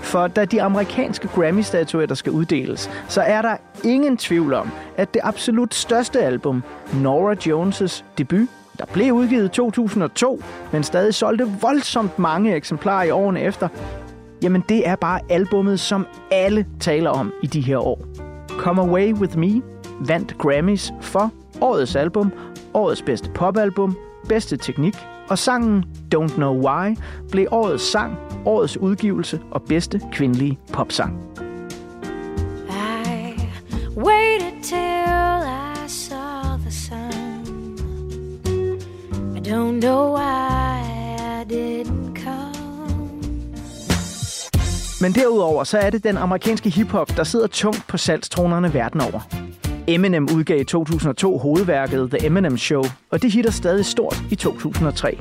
For da de amerikanske Grammy-statuetter skal uddeles, så er der ingen tvivl om, at det absolut største album, Nora Jones' debut, der blev udgivet i 2002, men stadig solgte voldsomt mange eksemplarer i årene efter, jamen det er bare albummet, som alle taler om i de her år. Come Away With Me vandt Grammys for årets album, årets bedste popalbum, bedste teknik, og sangen Don't Know Why blev årets sang, årets udgivelse og bedste kvindelige popsang. I waited till I saw the sun. I don't know why Men derudover så er det den amerikanske hiphop, der sidder tungt på salgstronerne verden over. Eminem udgav i 2002 hovedværket The Eminem Show, og det hitter stadig stort i 2003.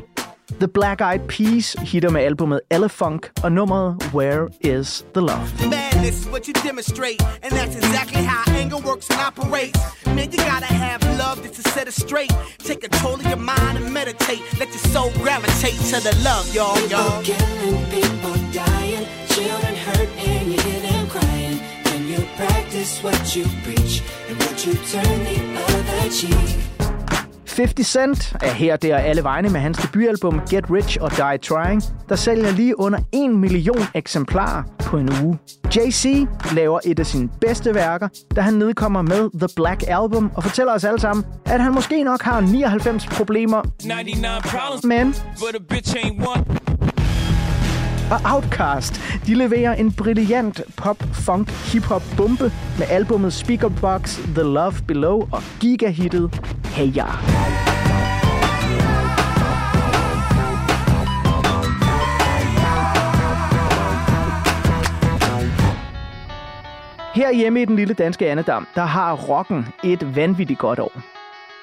The Black Eyed Peas hitter med albumet Elefunk og nummeret Where Is The Love. This is what you demonstrate. And that's exactly how anger works and operates. Man, you gotta have love just to set it straight. Take control of your mind and meditate. Let your soul gravitate to the love, y'all, y'all. People killing, people dying, children hurt, and you hear them crying. When you practice what you preach, and would you turn the other cheek? 50 Cent er her, der alle vegne med hans debutalbum Get Rich or Die Trying, der sælger lige under 1 million eksemplarer på en uge. Jay-Z laver et af sine bedste værker, da han nedkommer med The Black Album og fortæller os alle sammen, at han måske nok har 99 problemer, 99 problems, men og Outkast, de leverer en brilliant pop-funk hip-hop bombe med albummet Speaker Box, The Love Below og gigahittet Hey Ya. Her hjemme i den lille danske Annedam, der har rocken et vanvittigt godt år.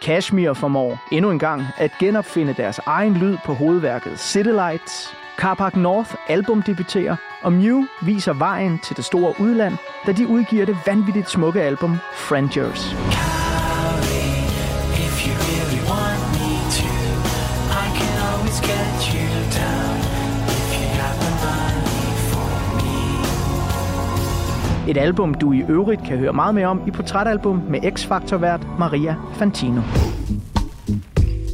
Kashmir formår endnu en gang at genopfinde deres egen lyd på hovedværket City Lights. Carpark North albumdebuterer, og Mew viser vejen til det store udland, da de udgiver det vanvittigt smukke album Frangers. If you really want me to, I can always get you you for me. Et album, du i øvrigt kan høre meget mere om i portrætalbum med X-Factor-vært Maria Fantino.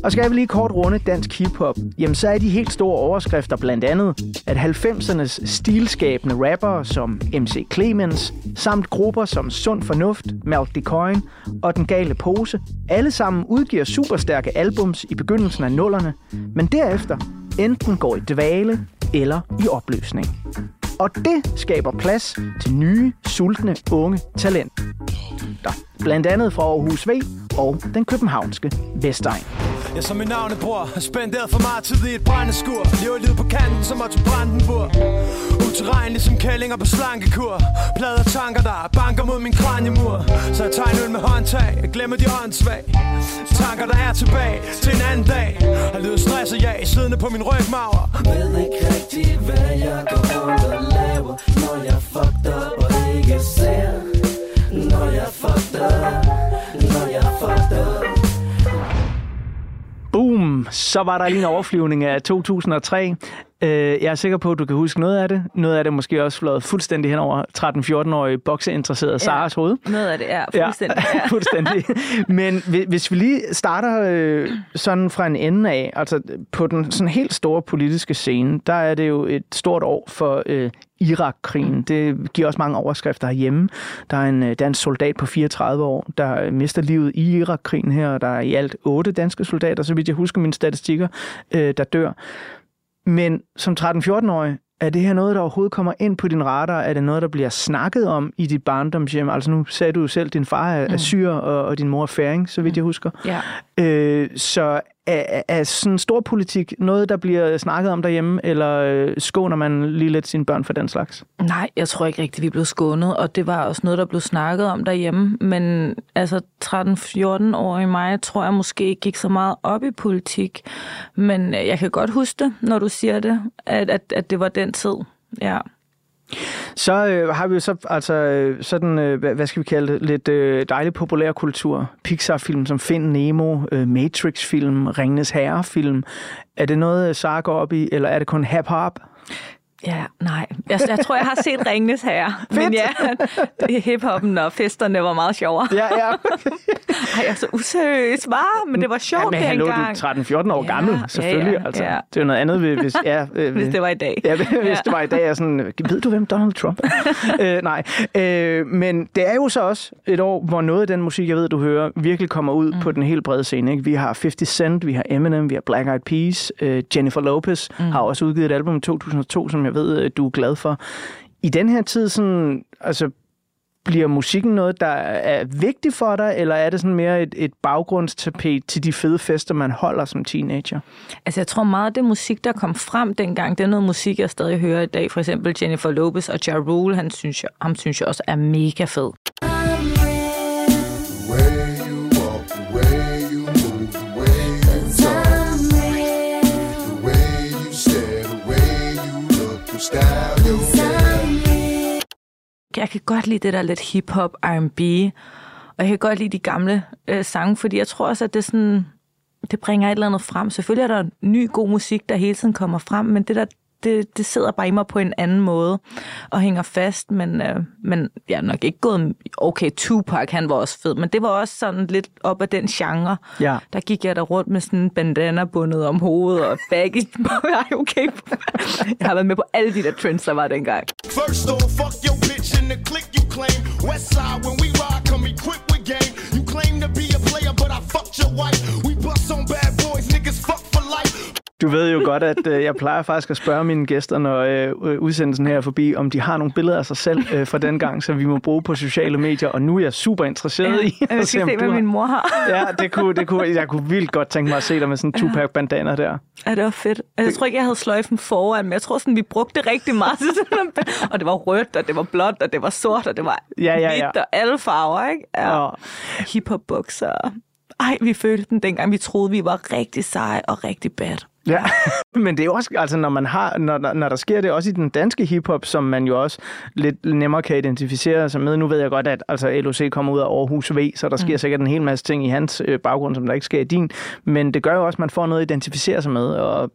Og skal vi lige kort runde dansk hiphop, jamen så er de helt store overskrifter blandt andet, at 90'ernes stilskabende rappere som MC Clemens, samt grupper som Sund Fornuft, Malk Coin og Den Gale Pose, alle sammen udgiver superstærke albums i begyndelsen af nullerne, men derefter enten går i dvale eller i opløsning. Og det skaber plads til nye, sultne, unge talenter. Blandt andet fra Aarhus V og den københavnske Vestegn. Jeg som min navnebror har spenderet for meget tid i et brændeskur Lever livet på kanten som Otto Brandenburg. Uterrenelig som kællinger på slankekur. Plader tanker der banker mod min kranjemur. Så jeg tegner med håndtag. Jeg glemmer de åndssvag Tanker der er tilbage til en anden dag. Har lyder stress og jag siddende på min rygmager. Ved ikke rigtig, hvad jeg går rundt og laver Når jeg fucked up og ikke ser. Når jeg fucked up. Når jeg fucked up Boom! Så var der lige en overflyvning af 2003. Øh, Jeg er sikker på, at du kan huske noget af det. Noget af det måske også flået fuldstændig hen over 13-14-årige bokseinteresserede Saras hoved. Noget af det er fuldstændig. Ja, fuldstændig. Men hvi- hvis vi lige starter øh, sådan fra en ende af, altså på den sådan helt store politiske scene, der er det jo et stort år for øh, Irak-krigen. Det giver også mange overskrifter herhjemme. Der er en øh, dansk soldat på 34 år, der øh, mister livet i Irak-krigen her, og der er i alt otte danske soldater, så vidt jeg husker mine statistikker, øh, der dør. Men som 13-14-årig, er det her noget, der overhovedet kommer ind på din radar? Er det noget, der bliver snakket om i dit barndomshjem? Altså nu sagde du jo selv, at din far er, er syr, og, og din mor er færing, så vidt jeg husker. Ja. Øh, så er, er sådan stor politik noget, der bliver snakket om derhjemme, eller øh, skåner man lige lidt sine børn for den slags? Nej, jeg tror ikke rigtigt, vi blev skånet, og det var også noget, der blev snakket om derhjemme. Men altså 13-14 år i mig, tror jeg måske ikke gik så meget op i politik. Men øh, jeg kan godt huske det, når du siger det, at, at, at det var den tid. Ja. Så øh, har vi jo så altså øh, sådan, øh, hvad, skal vi kalde det, lidt øh, dejlig populær kultur. Pixar-film som Find Nemo, øh, Matrix-film, Ringenes Herre-film. Er det noget, Sara går op i, eller er det kun hip-hop? Ja, nej. Jeg, jeg tror, jeg har set Ringnes Herre. Men ja, hiphoppen og festerne var meget sjovere. Ja, ja. Ej, jeg er så useriøs, var, men det var sjovt ja, men hallo, du dengang. er 13-14 år Ja, gammel, ja, selvfølgelig. ja, altså, ja. Det er jo noget andet, hvis, hvis, ja, øh, Hvis det var i dag. Ja, hvis Ja. det var i dag, er sådan, ved du, hvem Donald Trump er? øh, nej, øh, men det er jo så også et år, hvor noget af den musik, jeg ved, du hører, virkelig kommer ud mm. på den helt brede scene. Ikke? Vi har 50 Cent, vi har Eminem, vi har Black Eyed Peas, øh, Jennifer Lopez mm. har også udgivet et album i 2002, som jeg ved, øh, du er glad for. I den her tid, sådan, altså, bliver musikken noget, der er vigtigt for dig, eller er det sådan mere et, et baggrundstapet til de fede fester, man holder som teenager? Altså, jeg tror meget, af det musik, der kom frem dengang, det er noget musik, jeg stadig hører i dag. For eksempel Jennifer Lopez og Ja Rule, han synes jeg, ham synes jeg også er mega fed. Kan godt lide det der lidt hip-hop, R&B, og jeg kan godt lide de gamle øh, sange, fordi jeg tror også, at det sådan, det bringer et eller andet frem. Selvfølgelig er der ny god musik, der hele tiden kommer frem, men det der det, det sidder bare i mig på en anden måde og hænger fast, men, øh, men jeg er nok ikke gået... Okay, Tupac, han var også fed, men det var også sådan lidt op af den genre. Ja. Der gik jeg der rundt med sådan en bandana bundet om hovedet og baggy... okay. jeg har været med på alle de der trends, der var dengang. First off, fuck your the click you claim. West side, when we ride, come equipped with game. You claim to be a player, but I fucked your wife. We bust on bad Du ved jo godt, at øh, jeg plejer faktisk at spørge mine gæster, når øh, udsendelsen her er forbi, om de har nogle billeder af sig selv øh, fra den gang, som vi må bruge på sociale medier. Og nu er jeg super interesseret Ja, i jeg skal se, om hvad har- min mor har. ja, det kunne, det kunne, jeg kunne vildt godt tænke mig at se dig med sådan en Tupac bandana der. Ja, det var fedt. Jeg tror ikke, jeg havde sløjfen foran, men jeg tror sådan, vi brugte rigtig meget. til sådan en- og det var rødt, og det var blåt, og det var sort, og det var Ja, ja, ja. hvidt, og alle farver, ikke? Ja. Hip-hop bukser. Ej, vi følte den dengang, vi troede, vi var rigtig seje og rigtig bad. Ja, men det er jo også, altså når man har, når, der- når der sker det også i den danske hiphop, som man jo også lidt nemmere kan identificere sig med. Nu ved jeg godt, at altså, LOC kommer ud af Aarhus V, så der sker Mm. sikkert en hel masse ting i hans øh, baggrund, som der ikke sker i din. Men det gør jo også, at man får noget at identificere sig med og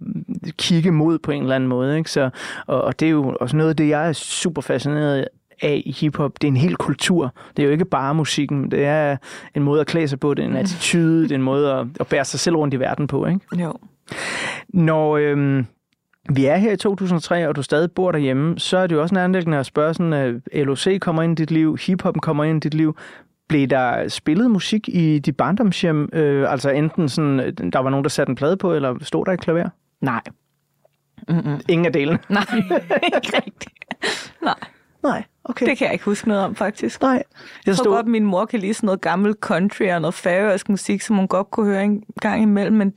kigge mod på en eller anden måde. Ikke? Så, og, og det er jo også noget af det, jeg er super fascineret af i hiphop. Det er en hel kultur. Det er jo ikke bare musikken. Det er en måde at klæde sig på. Det er en attitude. Det er en måde at, at bære sig selv rundt i verden på. Ikke? Jo. Når øhm, vi er her i 2003, og du stadig bor derhjemme, så er det jo også nærmest at spørge sådan, at LOC kommer ind i dit liv, hiphop kommer ind i dit liv. Blev der spillet musik i dit barndomshjem? Øh, altså enten sådan, øh, der var nogen, der satte en plade på, eller stod der et klaver? Nej. Mm-mm. Ingen af delene? Nej, ikke rigtigt. Nej. Nej, okay. Det kan jeg ikke huske noget om, faktisk. Nej. Jeg, Jeg tror stod- godt, at min mor kan lide sådan noget gammel country og noget færøsk musik, som hun godt kunne høre en gang imellem, men,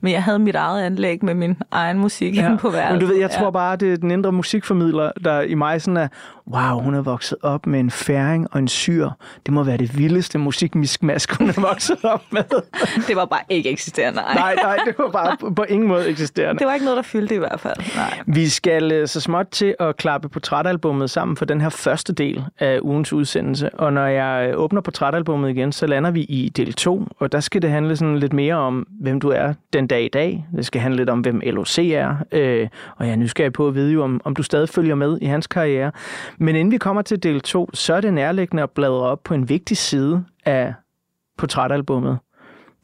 men jeg havde mit eget anlæg med min egen musik ja. på værelset. Men du ved, jeg tror bare, det er den indre musikformidler, der i mig sådan er, wow, hun er vokset op med en færing og en syr. Det må være det vildeste musikmiskmask, hun er vokset op med. Det var bare ikke eksisterende, nej. nej, nej, det var bare på, på ingen måde eksisterende. Det var ikke noget, der fyldte i hvert fald. Nej. Vi skal øh, så småt til at klappe portrætalbummet sammen for den her første del af ugens udsendelse. Og når jeg øh, åbner portrætalbummet igen, så lander vi i del 2, og der skal det handle sådan lidt mere om, hvem du er den dag i dag. Det skal handle lidt om, hvem LOC er. Øh, og jeg er nysgerrig på at vide, jo, om, om du stadig følger med i hans karriere. Men inden vi kommer til del 2, så er det nærliggende at bladre op på en vigtig side af portrætalbummet.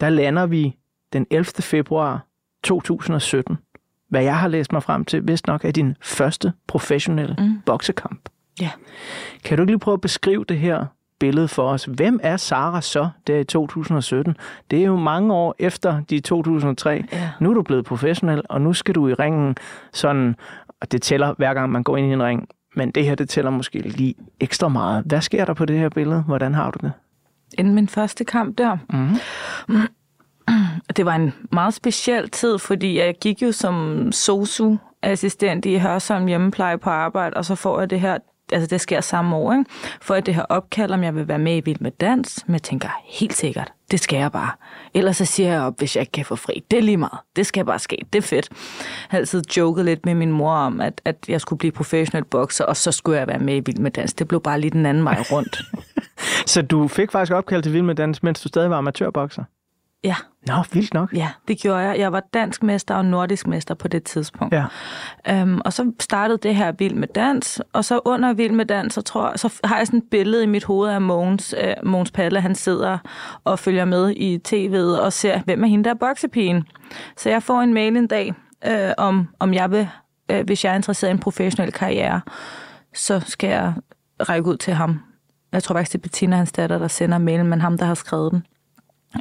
Der lander vi den 11. februar 2017 hvad jeg har læst mig frem til, vist nok er din første professionelle mm. boksekamp. Ja. Kan du ikke lige prøve at beskrive det her billede for os? Hvem er Sara så der i 2017? Det er jo mange år efter de 2003. Ja. Nu er du blevet professionel, og nu skal du i ringen sådan, og det tæller hver gang man går ind i en ring, men det her, det tæller måske lige ekstra meget. Hvad sker der på det her billede? Hvordan har du det? Inden min første kamp der. Mm. Det var en meget speciel tid, fordi jeg gik jo som sosu-assistent i Hørsholm hjemmepleje på arbejde, og så får jeg det her, altså det sker samme år, ikke? for at det her opkald, om jeg vil være med i Vild med Dans, men jeg tænker, helt sikkert, det skal jeg bare. Ellers så siger jeg op, hvis jeg ikke kan få fri. Det er lige meget. Det skal bare ske. Det er fedt. Jeg har altid joket lidt med min mor om, at, at jeg skulle blive professionel bokser, og så skulle jeg være med i Vild med Dans. Det blev bare lige den anden vej rundt. Så du fik faktisk opkald til Vild med Dans, mens du stadig var amatørbokser? Ja. Nå, vildt nok. Ja, det gjorde jeg. Jeg var dansk mester og nordisk mester på det tidspunkt. Ja. Øhm, og så startede det her Vild med Dans, og så under Vild med Dans, så, tror, jeg- så har jeg sådan et billede i mit hoved af Mogens, øh, Mogens Palle, han sidder og følger med i tv'et og ser, hvem er hende der er boksepigen. Så jeg får en mail en dag, øh, om, om jeg vil, øh, hvis jeg er interesseret i en professionel karriere, så skal jeg række ud til ham. Jeg tror faktisk, det er Bettina, hans datter, der sender mailen, men ham, der har skrevet den.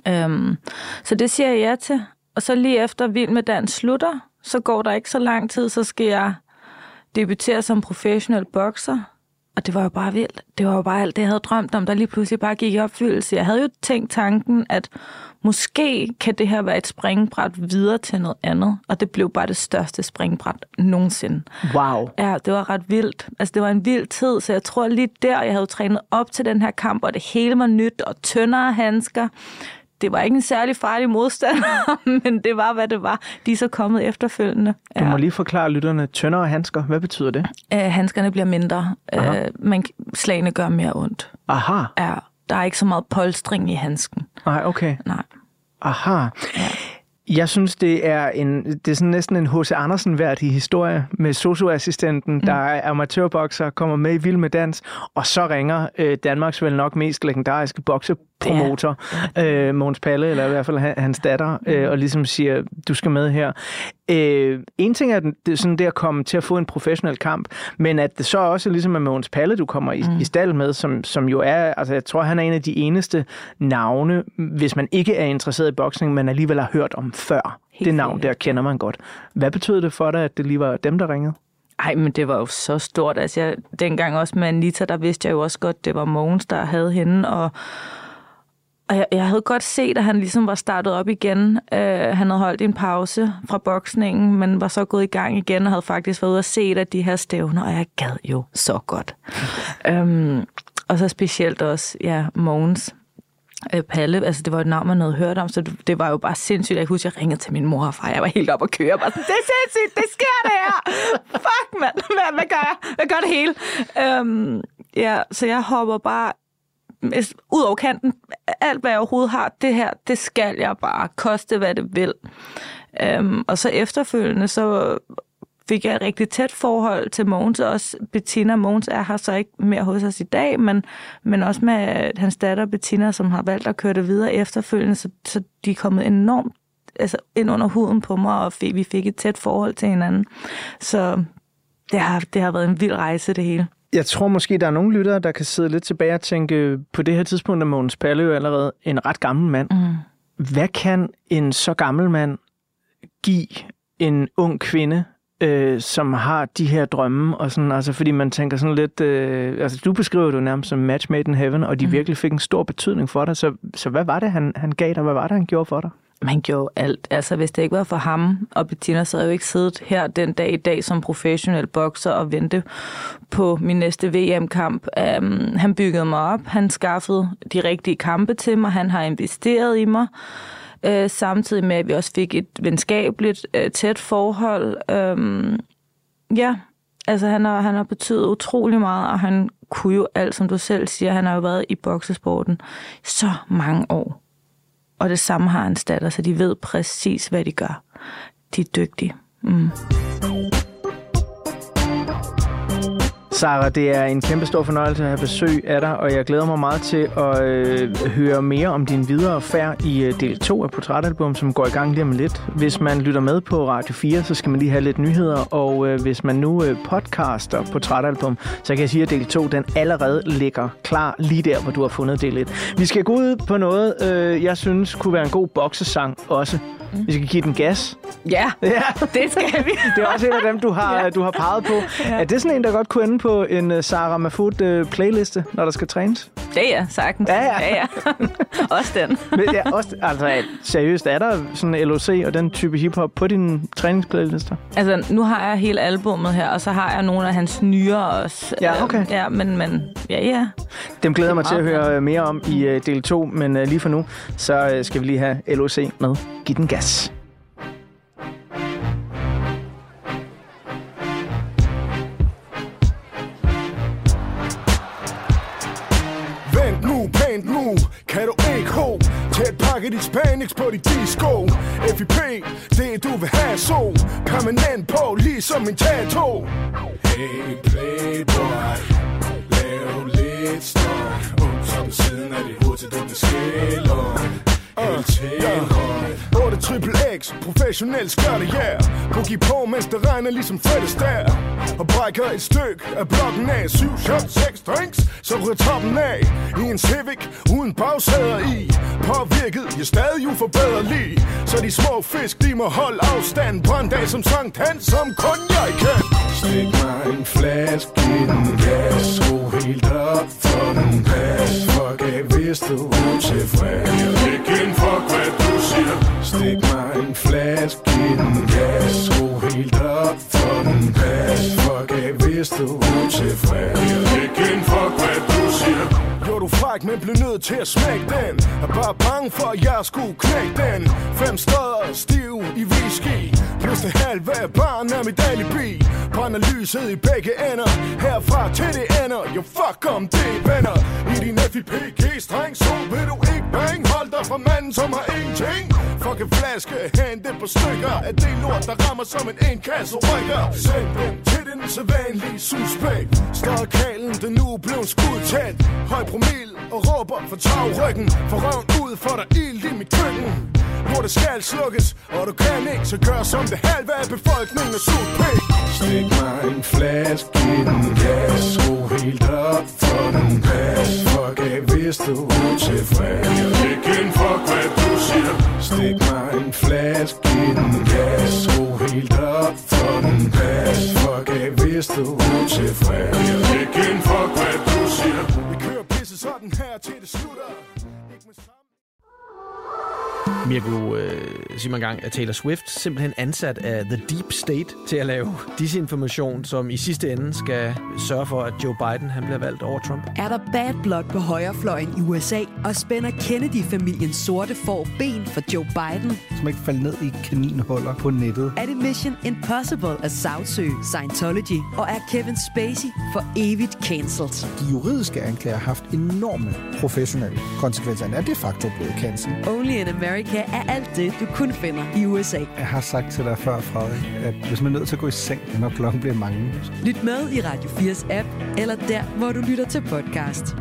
Øhm, så det siger jeg ja til. Og så lige efter Vild med Dans slutter, så går der ikke så lang tid, så skal jeg debutere som professionel bokser. Og det var jo bare vildt. Det var jo bare alt det, jeg havde drømt om, der lige pludselig bare gik i opfyldelse. Jeg havde jo tænkt tanken, at måske kan det her være et springbræt videre til noget andet. Og det blev bare det største springbræt nogensinde. Wow. Ja, det var ret vildt. Altså, det var en vild tid, så jeg tror lige der, jeg havde trænet op til den her kamp, og det hele var nyt, og tyndere handsker. Det var ikke en særlig farlig modstander, men det var, hvad det var. De er så kommet efterfølgende. Du må lige forklare lytterne, tyndere handsker, hvad betyder det? Øh, handskerne bliver mindre, Aha. øh, men slagene gør mere ondt. Aha. Ja, der er ikke så meget polstring i handsken. Nej, okay. Nej. Aha. Jeg synes, det er, en, det er sådan næsten en H.C. Andersen-værdig historie med socioassistenten, mm. der er amatørbokser, kommer med i Vild med Dans, og så ringer øh, Danmarks vel nok mest legendariske boksepromotor, øh, Måns Palle, eller i hvert fald han- hans datter, øh, og ligesom siger, du skal med her. Øh, en ting er den- det sådan det at komme til at få en professionel kamp, men at det så også ligesom er Måns Palle, du kommer i, mm. i stald med, som, som jo er, altså jeg tror, han er en af de eneste navne, hvis man ikke er interesseret i boksning, men alligevel har hørt om før. Helt det navn der kender man godt. Hvad betød det for dig, at det lige var dem, der ringede? Ej, men det var jo så stort. Altså, jeg, dengang også med Anita, der vidste jeg jo også godt, det var Mogens, der havde hende, og, og jeg, jeg havde godt set, at han ligesom var startet op igen. Øh, han havde holdt en pause fra boksningen, men var så gået i gang igen, og havde faktisk været ude og se af de her stævner, og jeg gad jo så godt. øhm, og så specielt også, ja, Mogens. øh, Palle, altså det var et navn, man havde hørt om, så det, det var jo bare sindssygt. Jeg husker, jeg ringede til min mor og far, jeg var helt op at køre, bare sådan, det er sindssygt, det sker det her! Fuck, mand, hvad, hvad gør jeg? Hvad gør det hele? Øhm, ja, så jeg hopper bare ud over kanten. Alt, hvad jeg overhovedet har, det her, det skal jeg bare koste, hvad det vil. Øhm, og så efterfølgende, så fik jeg et rigtig tæt forhold til Mogens, og også Bettina. Mogens er her så ikke mere hos os i dag, men, men også med hans datter Bettina, som har valgt at køre det videre efterfølgende, så, så de er kommet enormt altså, ind under huden på mig, og vi fik et tæt forhold til hinanden. Så det har, det har været en vild rejse, det hele. Jeg tror måske, der er nogle lyttere, der kan sidde lidt tilbage og tænke, på det her tidspunkt er Mogens Palle jo allerede en ret gammel mand. Mm. Hvad kan en så gammel mand give en ung kvinde, øh, som har de her drømme? Og sådan, altså, fordi man tænker sådan lidt... Øh, altså, du beskriver det jo nærmest som match made in heaven, og de mm. virkelig fik en stor betydning for dig. Så, så hvad var det, han, han gav dig? Hvad var det, han gjorde for dig? Man gjorde alt. Altså, hvis det ikke var for ham og Bettina, så havde jeg jo ikke siddet her den dag i dag som professionel bokser og vente på min næste VM-kamp. Um, øhm, han byggede mig op. Han skaffede de rigtige kampe til mig. Han har investeret i mig. Uh, samtidig med, at vi også fik et venskabeligt, uh, tæt forhold. Um, ja, altså han har, han har betydet utrolig meget, og han kunne jo alt, som du selv siger. Han har jo været i boksesporten så mange år. Og det samme har hans datter, så de ved præcis, hvad de gør. De er dygtige. Mm. Sara, det er en kæmpe stor fornøjelse at have besøg af dig, og jeg glæder mig meget til at øh, høre mere om din videre færd i øh, del 2 af Portrætalbum, som går i gang lige om lidt. Hvis man lytter med på Radio 4, så skal man lige have lidt nyheder, og øh, hvis man nu øh, podcaster Portrætalbum, så kan jeg sige, at del 2 den allerede ligger klar lige der, hvor du har fundet del 1. Vi skal gå ud på noget, øh, jeg synes kunne være en god boksesang også. Mm. Vi skal give den gas. Ja, ja, det skal vi. det er også en af dem, du har, ja. du har peget på. Ja. Er det sådan en, der godt kunne ende på en uh, Sarah Mahfoud uh, playliste, når der skal trænes? Det er sagtens. Ja, ja. ja, ja. også den. Men, ja, også, altså, seriøst, er der sådan LOC og den type hiphop på din træningsplaylister? Altså, nu har jeg hele albummet her, og så har jeg nogle af hans nyere også. Ja, okay. Øh, ja, men, men ja, ja. Dem glæder jeg mig til at høre øh, mere om i uh, del 2, men uh, lige for nu, så uh, skal vi lige have LOC med. Giv den gas. Tæt pakket i Spanix på dit disco FIP, det du vil have så Permanent på, ligesom en tattoo. Hey playboy, lav lidt støj. Ups som siden af dit hoved til du skiller. Helt til højt 8 triple X, professionel skørte, yeah. Boogie på, mens det regner ligesom Fred Astaire Og brækker et stykke af blokken af. 7 shots, 6 drinks, så ryger toppen af. I en Civic, uden bagsæder i. Påvirket, jeg stadig uforbederlig Så de små fisk, de må holde afstand. På en som Sankt Hans, som kun jeg kan. Stik mig en flaske i den gas. Skru helt op for den pas. Fuck af, hvis du er utilfreds. Ikke en fuck, hvad du siger. Stik mig en flaske i den gas. Skru helt op for den pas. Fuck af, hvis du er utilfreds. Ikke en fuck, hvad du siger. Jo, du fræk, men blev nødt til at smække den. Er bare bange for, at jeg skulle knække den. Fem steder stiv i whisky. Plus det halve af barn er mit alibi Brænder lyset i begge ender. Herfra til det ender. Jo fuck om det venner. I din FIPG-streng Så vil du ikke bang Hold fra manden som har ingenting. En flaske. Hente på stykker. Af det lort der rammer som en indkasse rykker. Send dem til den sædvanlige suspekt. Står kalen den nu blev skudt tæt? Høj promil og råber for tagryggen For røven ud for der ild i mit køkken hvor det skal slukkes, og du kan ikke, så gør som det halve af befolkningen er sut pæk. Stik mig en flaske i den gas Skru helt op for den pas. Fuck af, hvis du er utilfreds. Ikke en fuck, hvad du siger Stik mig en flaske i den gas Skru helt op for den pas. Fuck af, hvis du er utilfreds. Ikke en fuck, hvad du siger. Vi kører pisse sådan her til det slutter. Mirko øh, siger man gang, at Taylor Swift simpelthen ansat af The Deep State til at lave disinformation, som i sidste ende skal sørge for, at Joe Biden han bliver valgt over Trump. Er der bad blood på højrefløjen i USA, og spænder Kennedy-familiens sorte får ben for Joe Biden? Som ikke falder ned i kaninhuller på nettet. Er det Mission Impossible at sagsøge Scientology? Og er Kevin Spacey for evigt cancelled? De juridiske anklager har haft enorme professionelle konsekvenser. Er de facto blevet cancelled. Only in America er alt det, du kun finder i USA. Jeg har sagt til dig før, Frederik, at hvis man er nødt til at gå i seng, når klokken bliver mange. Lyt med i Radio 4's app, eller der, hvor du lytter til podcast.